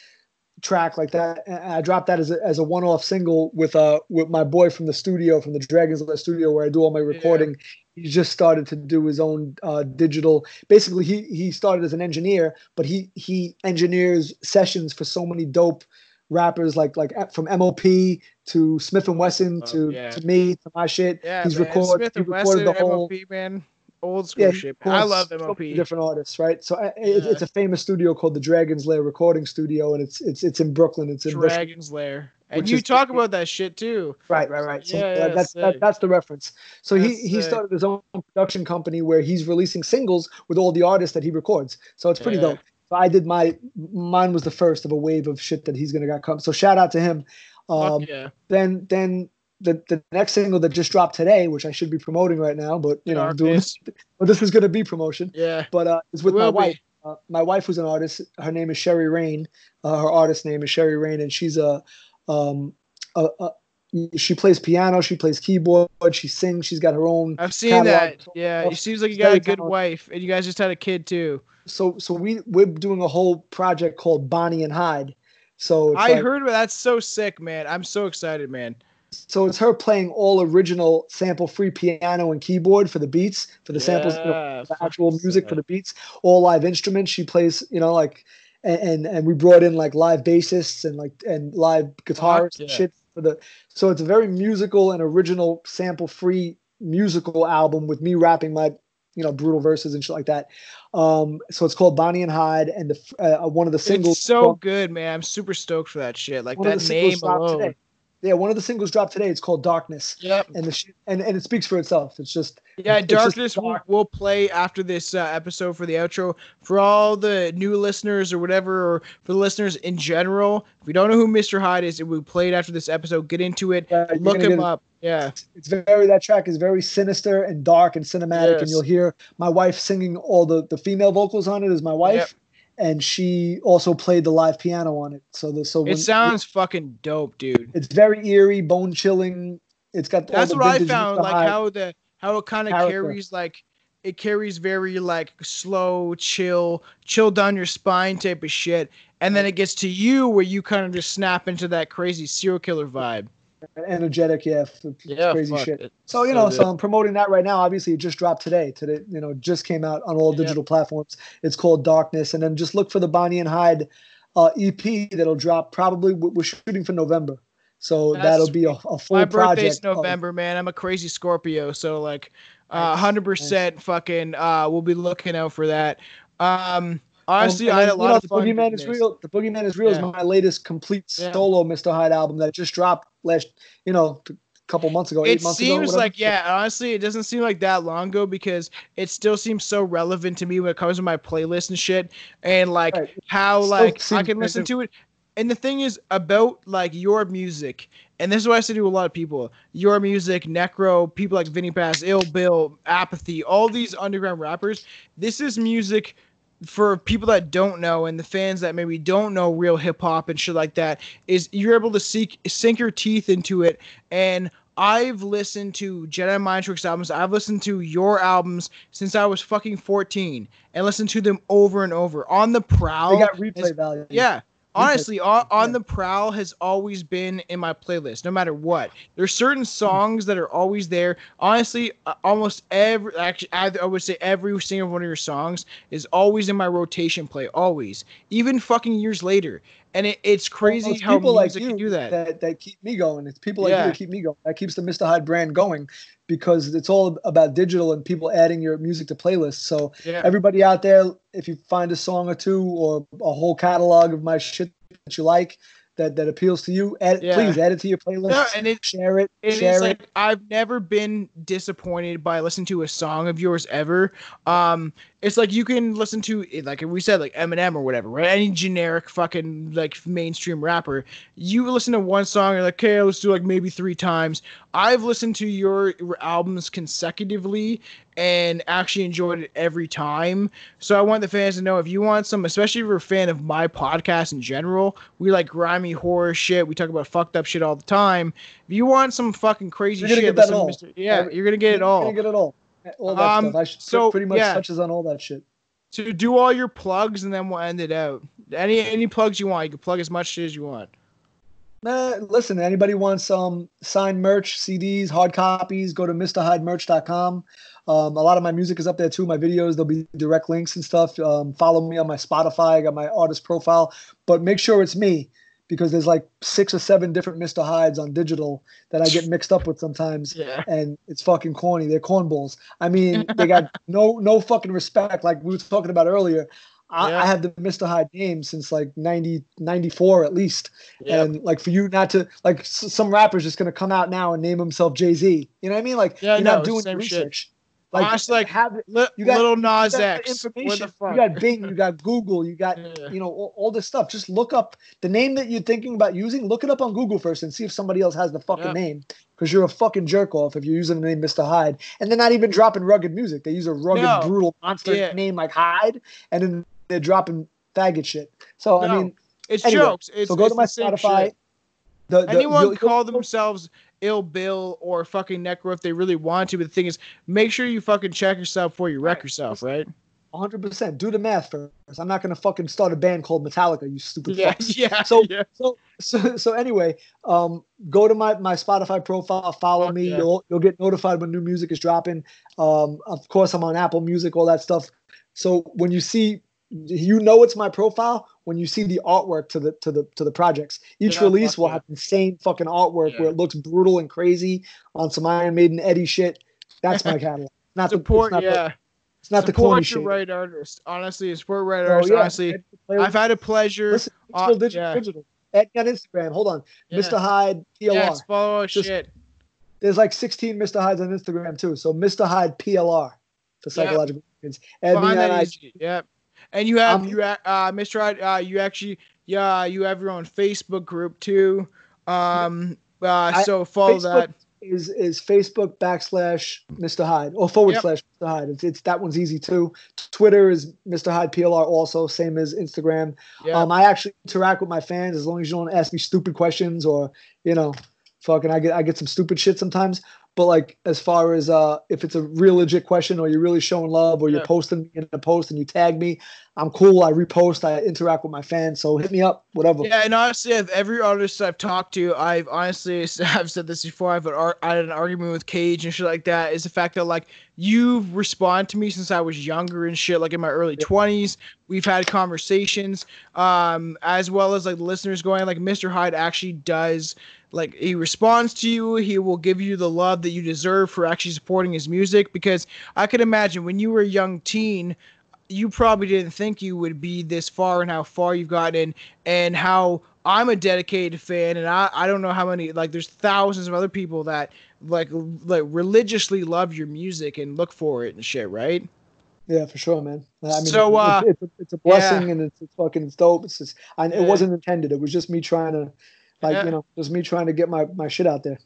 track like that. And I dropped that as a, as a one-off single with uh with my boy from the studio from the Dragons Lair studio where I do all my recording. He just started to do his own uh, digital. Basically, he he started as an engineer, but he he engineers sessions for so many dope rappers like like uh, from MOP to Smif-N-Wessun Oh, to yeah. to me to my shit. yeah He's man. recorded. Smith he and recorded Wesson, the whole. MOP, man old school Yeah, shit he i love mop different artists, right? So uh, it, Yeah. it's a famous studio called the Dragon's Lair Recording Studio, and it's it's it's in Brooklyn. It's in. Dragon's Lair. And you talk about that shit too. Right, right, right. So Yeah, that- yeah, that's that, that's the reference. So he That's he sick. started his own production company where he's releasing singles with all the artists that he records. So it's pretty Yeah. dope. So I did my mine was the first of a wave of shit that he's gonna got come. So shout out to him. Um, yeah. Then then the the next single that just dropped today, which I should be promoting right now, but you know I'm doing but this is gonna be promotion. Yeah. But uh, it's with my wife. Uh, my wife who's an artist. Her name is Sherry Rain. Uh, her artist name is Sherry Rain, and she's a, um, a, a she plays piano, she plays keyboard, she sings. She's got her own. I've seen catalog that. Yeah. It seems like you got a good wife and you guys just had a kid too. So so we we're doing a whole project called Bonnie and Hyde. So I like- heard that's so sick, man. I'm so excited, man. So it's her playing all original sample free piano and keyboard for the beats for the samples. You know, Yeah, the actual music for the beats, all live instruments. She plays, you know, like, and and, and we brought in like live bassists and like and live guitarists and shit for the. So it's a very musical and original sample free musical album with me rapping my, you know, brutal verses and shit like that. Um, so it's called Bonnie and Hyde, and the uh, one of the singles. It's so called- good, man. I'm super stoked for that shit. Like that name alone. today. Yeah, one of the singles dropped today. It's called Darkness, Yep. and the sh- and and it speaks for itself. It's just Yeah, it's just Darkness will, dark. will play after this uh, episode for the outro. For all the new listeners or whatever, or for the listeners in general, if you don't know who Mr. Hyde is, it will play it after this episode. Get into it. Yeah, Look him up. Yeah. it's very that track is very sinister and dark and cinematic and you'll hear my wife singing all the the female vocals on it is my wife Yep. And she also played the live piano on it so the so when, It sounds fucking dope, dude. it's very eerie bone chilling it's got all That's what I found. Like how the how it kind of carries like it carries very like slow, chill, chill down your spine type of shit, and then it gets to you where you kind of just snap into that crazy serial killer vibe. Energetic yeah f- crazy fuck shit it. so you So know good. so i'm promoting that right now obviously it just dropped today today you know just came out on all Yeah. digital platforms it's called darkness and then just look for the bonnie and hyde uh, ep that'll drop probably we're shooting for november so That's that'll be a, a full My project birthday's of- November, man. I'm a crazy Scorpio, so like, uh, hundred percent, fucking. Uh, we'll be looking out for that. Um, honestly, Um, I had a lot know, of the fun. Boogeyman is real. The Boogeyman is real Yeah. is my latest complete Yeah. solo Mr. Hyde album that just dropped last, you know, a couple months ago, eight It months seems whatever. like yeah. Honestly, it doesn't seem like that long ago because it still seems so relevant to me when it comes to my playlist and shit, and like Right. how like I can listen to it. And the thing is about like your music, and this is what I say to a lot of people: your music, Necro, people like Vinnie Paz, Ill Bill, Apathy, all these underground rappers. This is music for people that don't know and the fans that maybe don't know real hip hop and shit like that. Is you're able to seek sink your teeth into it and. I've listened to Jedi Mind Tricks albums. I've listened to your albums since I was fucking 14 and listened to them over and over. On the Prowl. they got replay value. yeah. Honestly, on, on the prowl has always been in my playlist, no matter what. There's certain songs that are always there. Honestly, uh, almost every actually, I, I would say every single one of your songs is always in my rotation play, always, even fucking years later. And it, it's crazy it's how people like you do that. that that keep me going. It's people like Yeah. you that keep me going. That keeps the Mr. Hyde brand going because it's all about digital and people adding your music to playlists. So Yeah. everybody out there, if you find a song or two or a whole catalog of my shit that you like that that appeals to you, add, Yeah. please add it to your playlist. No, and it, share it. It share it. like I've never been disappointed by listening to a song of yours ever. Um, it's like you can listen to like we said like Eminem or whatever, right? Any generic fucking like mainstream rapper. You listen to one song, you're like, okay, let's do like maybe three times. I've listened to your albums consecutively and actually enjoyed it every time. So I want the fans to know if you want some, especially if you're a fan of my podcast in general, we like grimy horror shit. We talk about fucked up shit all the time. If you want some fucking crazy You're gonna shit, get that all. Mr. Yeah, you're gonna get it You're all. Gonna get it all. That Um, stuff. I should so, pretty much yeah. touches on all that shit. So do all your plugs and then we'll end it out. Any any plugs you want, you can plug as much as you want. Nah, listen, anybody wants um signed merch, CDs, hard copies, go to MrHydeMerch.com. Um, a lot of my music is up there too. My videos, there'll be direct links and stuff. Um, follow me on my Spotify. I got my artist profile, but make sure it's me because there's like six or seven different Mr. Hydes on digital that I get mixed up with sometimes. Yeah. and it's fucking corny. They're cornballs. I mean, they got no no fucking respect. Like we were talking about earlier. I, Yeah. I have the Mr. Hyde name since like 90, 94 at least. Yeah. And like for you not to like s- some rappers just gonna come out now and name himself Jay Z. You know what I mean? Like Yeah, you're no, not doing same your shit. Research. Like, Honestly, like, have it- Li- you got- little Nas you got the X. What the information. fuck? You got Bing, you got Google, you got Yeah. you know all, all this stuff. Just look up the name that you're thinking about using. Look it up on Google first and see if somebody else has the fucking Yeah. name. Because you're a fucking jerk off if you're using the name Mr. Hyde, and they're not even dropping rugged music. They use a rugged, No. brutal monster Yeah. name like Hyde, and then they're dropping faggot shit. So I mean, it's anyway, jokes. It's, so go it's to my Spotify. shit. The, the, Anyone call you'll- themselves Ill Bill or fucking Necro if they really want to, but the thing is, make sure you fucking check yourself before you wreck Right. yourself, right? 100%. Do the math first. I'm not going to fucking start a band called Metallica, you stupid Yeah, fucks. yeah. So- yeah. So, so, so anyway, um, go to my, my Spotify profile, follow me. yeah. You'll, you'll get notified when new music is dropping. Um, of course, I'm on Apple Music, all that stuff. So when you see, you know, it's my profile when you see the artwork to the to the to the projects. Each release will have insane fucking artwork Yeah. where it looks brutal and crazy on some Iron Maiden Eddie shit. That's my catalog. Not Support, the, it's not yeah. The, it's not the corny support your shit. right artist. Honestly, support right So, artist. yeah, Honestly, I've had a pleasure. Listen, uh, digital. yeah. digital. On Instagram. Hold on, Yeah. Mr. Hyde PLR. Yes, follow Just- shit. There's like 16 Mr. Hydes on Instagram too. So Mr. Hyde PLR for psychological reasons. Add me Find that IG. Yep. And you have Um, you uh Mr. Hyde, uh you actually yeah, you have your own Facebook group too. Um uh so follow Facebook that. is is Facebook backslash Mr. Hyde or forward Yep. slash Mr. Hyde. It's, it's that one's easy too. Twitter is Mr. Hyde PLR also, same as Instagram. Yeah. Um, I actually interact with my fans as long as you don't ask me stupid questions or you know, fucking I get I get some stupid shit sometimes. But like as far as uh if it's a real legit question or you're really showing love or you're Yeah. posting me in a post and you tag me, I'm cool. I repost. I interact with my fans. So hit me up, whatever. Yeah, and honestly, of every artist I've talked to, I've honestly I've said this before. I've I had an argument with Cage and shit like that. Is the fact that like you've responded to me since I was younger and shit, like in my early Yeah. twenties. We've had conversations, um, as well as like listeners going like Mr. Hyde actually does like he responds to you. He will give you the love that you deserve for actually supporting his music. Because I could imagine when you were a young teen you probably didn't think you would be this far and how far you've gotten and how I'm a dedicated fan and I, I don't know how many like there's thousands of other people that like like religiously love your music and look for it and shit, right? Yeah, for sure, man. I mean, So, uh, it's, it's, a, it's a blessing and it's, it's fucking it's dope. It's just, Yeah. it wasn't intended. It was just me trying to, like, Yeah. you know, just me trying to get my, my shit out there.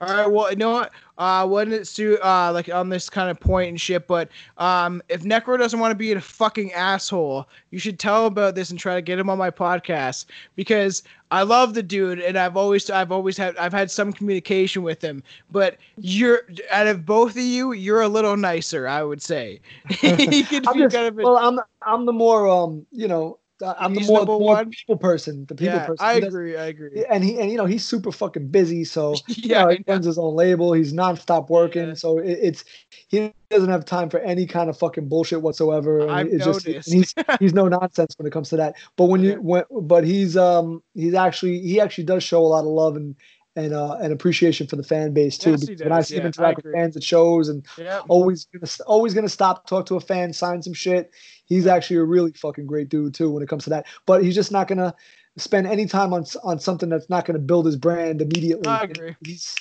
All right, well, you know what? Uh, wasn't it to uh, like on this kind of point and shit, but um, if Necro doesn't want to be a fucking asshole, you should tell him about this and try to get him on my podcast because I love the dude and I've always, I've always had, I've had some communication with him. But you're out of both of you, you're a little nicer, I would say. I'm just, kind of a, well, I'm, I'm the more, um, you know, I'm the more, more one? people person, the people yeah, person. I agree, I agree. And he, and you know, he's super fucking busy. So, you Yeah, know, I he runs his own label. He's nonstop working. Yeah. So it, it's, he doesn't have time for any kind of fucking bullshit whatsoever. I've it's noticed. and he's, he's no nonsense when it comes to that. But when you when but he's um he's actually he actually does show a lot of love and and uh and appreciation for the fan base too. Yes, because when I see him Yeah, I interact with fans at shows and yeah. always gonna always gonna stop, talk to a fan, sign some shit. He's actually a really fucking great dude too when it comes to that. But he's just not gonna spend any time on on something that's not gonna build his brand immediately. I agree. He's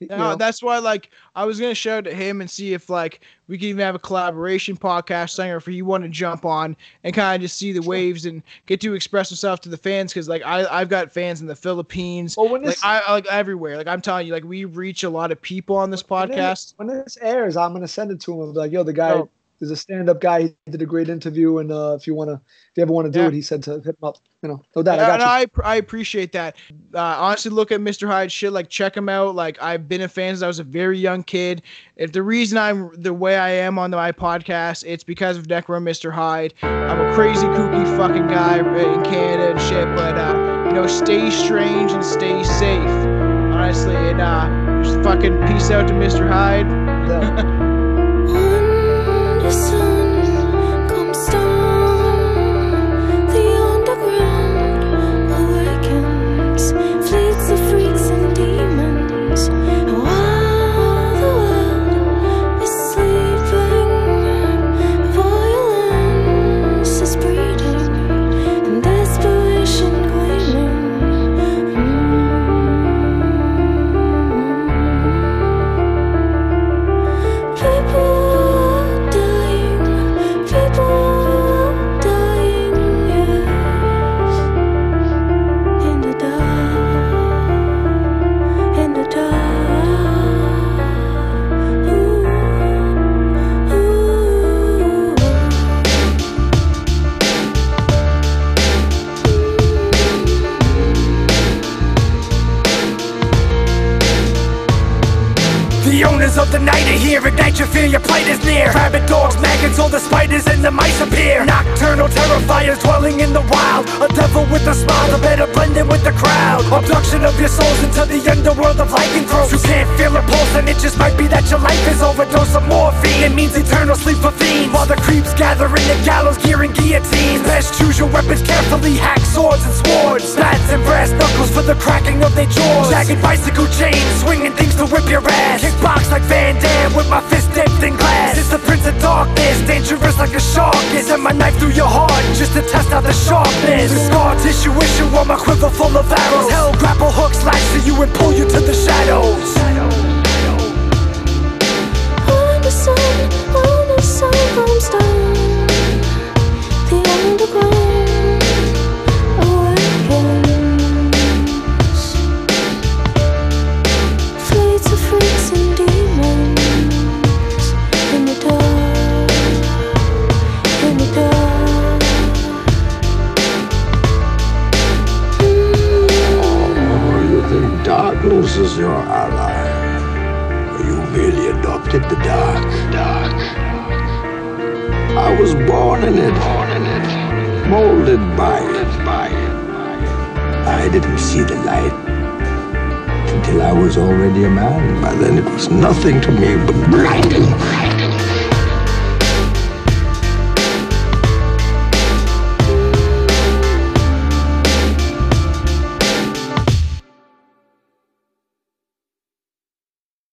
you No, know, that's why like I was gonna shout to him and see if like we could even have a collaboration podcast thing, or if he want to jump on and kind of just see the waves and get to express himself to the fans because like I I've got fans in the Philippines, well when like this I I- like everywhere. Like I'm telling you, like we reach a lot of people on this when it- podcast. when this airs, I'm gonna send it to him. I'll be like, yo, the guy. Is a stand-up guy. He did a great interview, and uh, if you wanna, if you ever want to do Yeah. it, he said to hit him up. You know, no doubt. Yeah, I and got you. I I appreciate that. Uh, honestly, look at Mr. Hyde shit. Like, check him out. Like, I've been a fan since I was a very young kid. If the reason I'm the way I am on my podcast, it's because of Necro and Mr. Hyde. I'm a crazy, kooky fucking guy in Canada and shit. But uh, you know, stay strange and stay safe. Honestly, and uh, just fucking peace out to Mr. Hyde. Yeah. are here, ignite your plight is near. Rabbit dogs, maggots, all the spiders and the mice appear. Nocturnal terrifiers dwelling in the wild. A devil with a smile, the better blending with the crowd. Abduction of your souls into the underworld of lycanthropes You can't feel a pulse and it just might be that your life is overdose of morphine. It means eternal sleep for fiends. While the creeps gather in the gallows gear and guillotines. Best choose your weapons carefully, hack swords and swords. Bats and brass knuckles for the cracking of their jaws. Jagged bicycle chains, swinging things to whip your ass. Kickbox like Van Damme with my fist dipped in glass It's the Prince of Darkness, dangerous like a shark is. And my knife through your heart just to test out the sharpness. The scar tissue issue on my quiver full of arrows. Hell grapple hooks lash to you and pull you to the shadows. Sun, the sun the underground darkness is your ally? You merely adopted the dark. Dark. I was born in it. Born in it. Molded by it. By it. I didn't see the light until I was already a man. By then it was nothing to me but blinding.